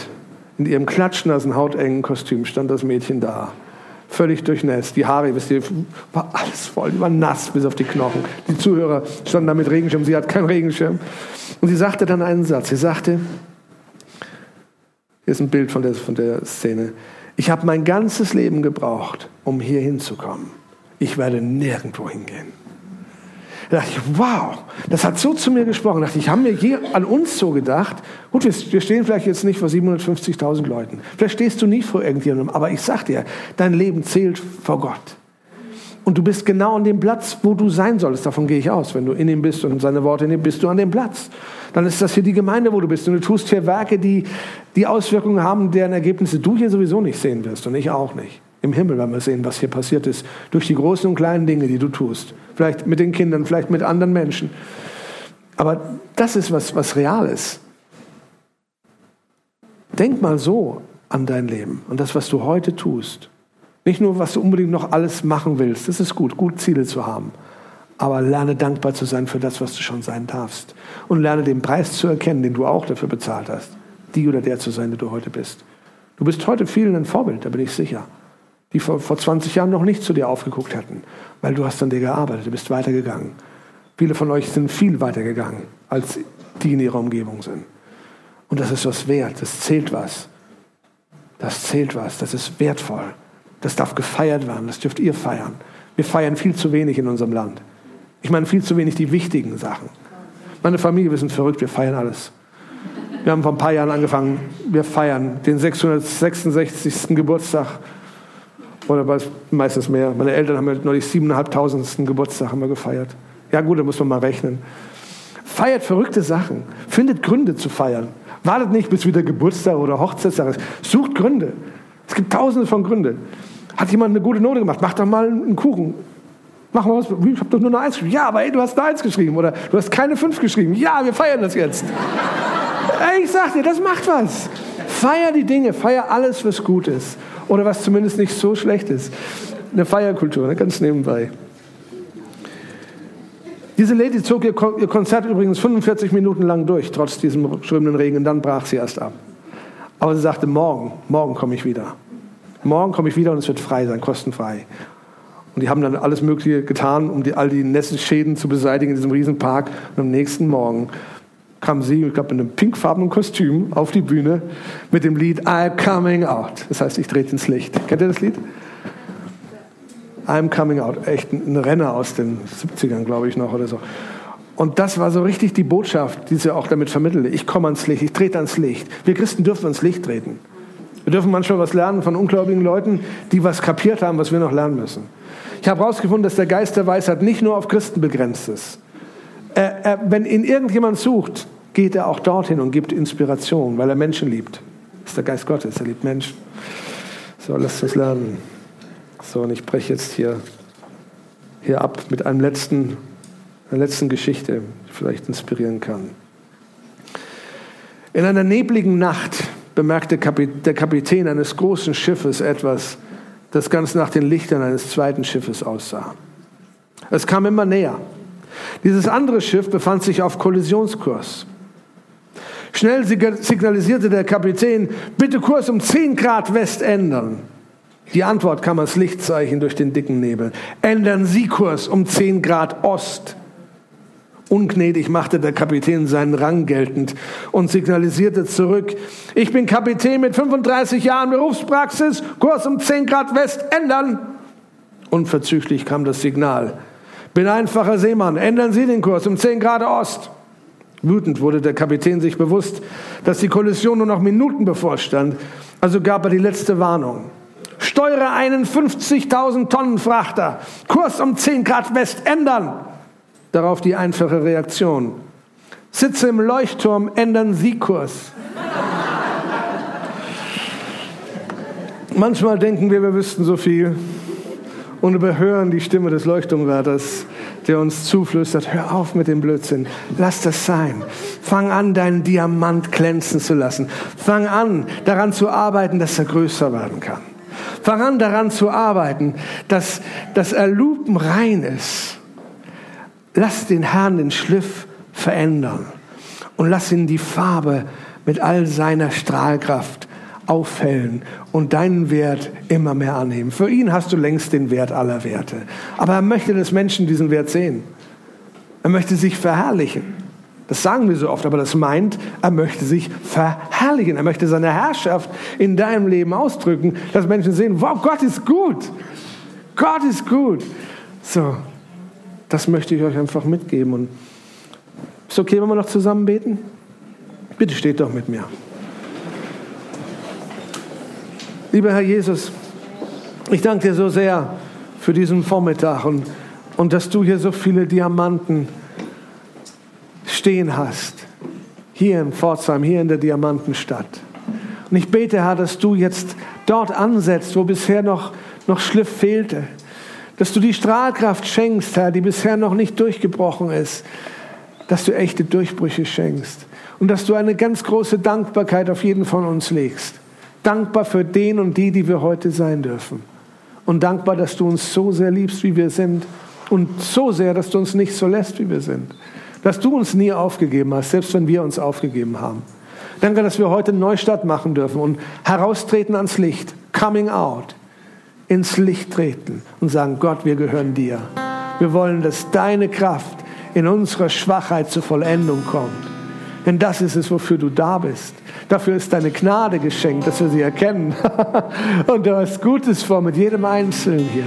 in ihrem klatschnassen, hautengen Kostüm, stand das Mädchen da völlig durchnässt. Die Haare, wisst ihr, war alles voll, die war nass bis auf die Knochen. Die Zuhörer standen da mit Regenschirm, sie hat keinen Regenschirm. Und sie sagte dann einen Satz. Sie sagte, hier ist ein Bild von der, von der Szene, ich habe mein ganzes Leben gebraucht, um hier hinzukommen. Ich werde nirgendwo hingehen. Da dachte ich, wow, das hat so zu mir gesprochen. Da dachte ich, haben wir je an uns so gedacht? Gut, wir stehen vielleicht jetzt nicht vor 750.000 Leuten. Vielleicht stehst du nie vor irgendjemandem. Aber ich sag dir, dein Leben zählt vor Gott. Und du bist genau an dem Platz, wo du sein solltest. Davon gehe ich aus. Wenn du in ihm bist und seine Worte in ihm bist du an dem Platz. Dann ist das hier die Gemeinde, wo du bist. Und du tust hier Werke, die die Auswirkungen haben, deren Ergebnisse du hier sowieso nicht sehen wirst und ich auch nicht im Himmel, wenn wir sehen, was hier passiert ist, durch die großen und kleinen Dinge, die du tust. Vielleicht mit den Kindern, vielleicht mit anderen Menschen. Aber das ist was, was real ist. Denk mal so an dein Leben, an das, was du heute tust. Nicht nur, was du unbedingt noch alles machen willst. Das ist gut, gut Ziele zu haben. Aber lerne dankbar zu sein für das, was du schon sein darfst. Und lerne den Preis zu erkennen, den du auch dafür bezahlt hast. Die oder der zu sein, der du heute bist. Du bist heute vielen ein Vorbild, da bin ich sicher die vor, vor 20 Jahren noch nicht zu dir aufgeguckt hätten, weil du hast an dir gearbeitet, du bist weitergegangen. Viele von euch sind viel weitergegangen, als die in ihrer Umgebung sind. Und das ist was wert, das zählt was. Das zählt was, das ist wertvoll. Das darf gefeiert werden, das dürft ihr feiern. Wir feiern viel zu wenig in unserem Land. Ich meine viel zu wenig die wichtigen Sachen. Meine Familie, wir sind verrückt, wir feiern alles. Wir haben vor ein paar Jahren angefangen, wir feiern den 666. Geburtstag oder war es meistens mehr? Meine Eltern haben ja neulich siebeneinhalbtausendsten Geburtstag haben wir gefeiert. Ja gut, da muss man mal rechnen. Feiert verrückte Sachen. Findet Gründe zu feiern. Wartet nicht, bis wieder Geburtstag oder Hochzeitstag ist. Sucht Gründe. Es gibt tausende von Gründen. Hat jemand eine gute Note gemacht? Mach doch mal einen Kuchen. Mach mal was. Ich habe doch nur eine Eins geschrieben. Ja, aber ey, du hast eine Eins geschrieben. Oder du hast keine Fünf geschrieben. Ja, wir feiern das jetzt. <laughs> ey, ich sag dir, das macht was. Feier die Dinge. Feier alles, was gut ist. Oder was zumindest nicht so schlecht ist. Eine Feierkultur, ne? ganz nebenbei. Diese Lady zog ihr Konzert übrigens 45 Minuten lang durch, trotz diesem strömenden Regen, und dann brach sie erst ab. Aber sie sagte, morgen, morgen komme ich wieder. Morgen komme ich wieder und es wird frei sein, kostenfrei. Und die haben dann alles Mögliche getan, um die, all die Nässenschäden zu beseitigen in diesem Riesenpark. Und am nächsten Morgen kam sie, ich glaube, in einem pinkfarbenen Kostüm auf die Bühne mit dem Lied I'm Coming Out. Das heißt, ich trete ins Licht. Kennt ihr das Lied? I'm Coming Out, echt ein Renner aus den 70ern, glaube ich noch oder so. Und das war so richtig die Botschaft, die sie auch damit vermittelte. Ich komme ans Licht, ich trete ans Licht. Wir Christen dürfen ans Licht treten. Wir dürfen manchmal was lernen von ungläubigen Leuten, die was kapiert haben, was wir noch lernen müssen. Ich habe herausgefunden, dass der Geist der Weisheit nicht nur auf Christen begrenzt ist. Er, er, wenn ihn irgendjemand sucht, geht er auch dorthin und gibt Inspiration, weil er Menschen liebt. Das ist der Geist Gottes, er liebt Menschen. So, lasst uns lernen. So, und ich breche jetzt hier, hier ab mit einem letzten, einer letzten Geschichte, die vielleicht inspirieren kann. In einer nebligen Nacht bemerkte der Kapitän eines großen Schiffes etwas, das ganz nach den Lichtern eines zweiten Schiffes aussah. Es kam immer näher. Dieses andere Schiff befand sich auf Kollisionskurs. Schnell signalisierte der Kapitän, bitte Kurs um 10 Grad West ändern. Die Antwort kam als Lichtzeichen durch den dicken Nebel. Ändern Sie Kurs um 10 Grad Ost. Ungnädig machte der Kapitän seinen Rang geltend und signalisierte zurück, ich bin Kapitän mit 35 Jahren Berufspraxis, Kurs um 10 Grad West ändern. Unverzüglich kam das Signal. Bin einfacher Seemann, ändern Sie den Kurs um 10 Grad Ost. Wütend wurde der Kapitän sich bewusst, dass die Kollision nur noch Minuten bevorstand, also gab er die letzte Warnung. Steuere einen 50.000 Tonnen Frachter, Kurs um 10 Grad West ändern. Darauf die einfache Reaktion. Sitze im Leuchtturm, ändern Sie Kurs. Manchmal denken wir, wir wüssten so viel und überhören die Stimme des Leuchtturmwärters, der uns zuflüstert, hör auf mit dem Blödsinn, lass das sein. Fang an, deinen Diamant glänzen zu lassen. Fang an, daran zu arbeiten, dass er größer werden kann. Fang an, daran zu arbeiten, dass, dass er lupenrein ist Lass den Herrn den Schliff verändern und lass ihn die Farbe mit all seiner Strahlkraft aufhellen und deinen Wert immer mehr annehmen. Für ihn hast du längst den Wert aller Werte. Aber er möchte, dass Menschen diesen Wert sehen. Er möchte sich verherrlichen. Das sagen wir so oft, aber das meint, er möchte sich verherrlichen. Er möchte seine Herrschaft in deinem Leben ausdrücken, dass Menschen sehen, wow, Gott ist gut. Gott ist gut. So, das möchte ich euch einfach mitgeben. Und ist okay, wenn wir noch zusammen beten? Bitte steht doch mit mir. Lieber Herr Jesus, ich danke dir so sehr für diesen Vormittag und, und dass du hier so viele Diamanten stehen hast. Hier in Pforzheim, hier in der Diamantenstadt. Und ich bete, Herr, dass du jetzt dort ansetzt, wo bisher noch, noch Schliff fehlte dass du die Strahlkraft schenkst, Herr, die bisher noch nicht durchgebrochen ist, dass du echte Durchbrüche schenkst und dass du eine ganz große Dankbarkeit auf jeden von uns legst. Dankbar für den und die, die wir heute sein dürfen. Und dankbar, dass du uns so sehr liebst, wie wir sind. Und so sehr, dass du uns nicht so lässt, wie wir sind. Dass du uns nie aufgegeben hast, selbst wenn wir uns aufgegeben haben. Danke, dass wir heute einen Neustart machen dürfen und heraustreten ans Licht. Coming out ins Licht treten und sagen, Gott, wir gehören dir. Wir wollen, dass deine Kraft in unserer Schwachheit zur Vollendung kommt. Denn das ist es, wofür du da bist. Dafür ist deine Gnade geschenkt, dass wir sie erkennen. <laughs> und du hast Gutes vor mit jedem Einzelnen hier.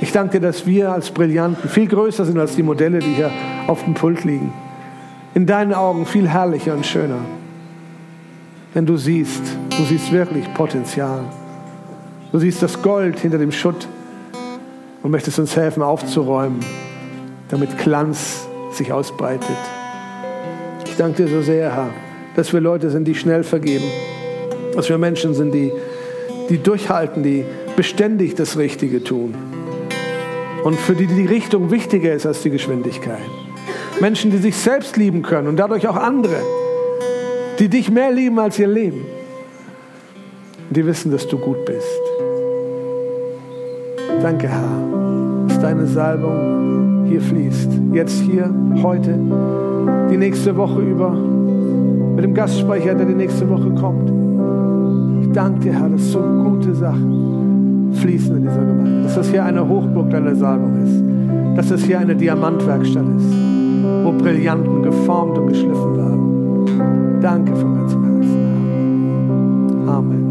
Ich danke dir, dass wir als Brillanten viel größer sind als die Modelle, die hier auf dem Pult liegen. In deinen Augen viel herrlicher und schöner. Denn du siehst, du siehst wirklich Potenzial. Du siehst das Gold hinter dem Schutt und möchtest uns helfen aufzuräumen, damit Glanz sich ausbreitet. Ich danke dir so sehr, Herr, dass wir Leute sind, die schnell vergeben, dass wir Menschen sind, die, die durchhalten, die beständig das Richtige tun und für die die Richtung wichtiger ist als die Geschwindigkeit. Menschen, die sich selbst lieben können und dadurch auch andere, die dich mehr lieben als ihr Leben. Die wissen, dass du gut bist. Danke, Herr, dass deine Salbung hier fließt. Jetzt hier, heute, die nächste Woche über, mit dem Gastsprecher, der die nächste Woche kommt. Ich danke dir, Herr, dass so gute Sachen fließen in dieser Gemeinde. Dass das hier eine Hochburg deiner Salbung ist. Dass das hier eine Diamantwerkstatt ist, wo Brillanten geformt und geschliffen werden. Danke von ganzem Herzen. Amen.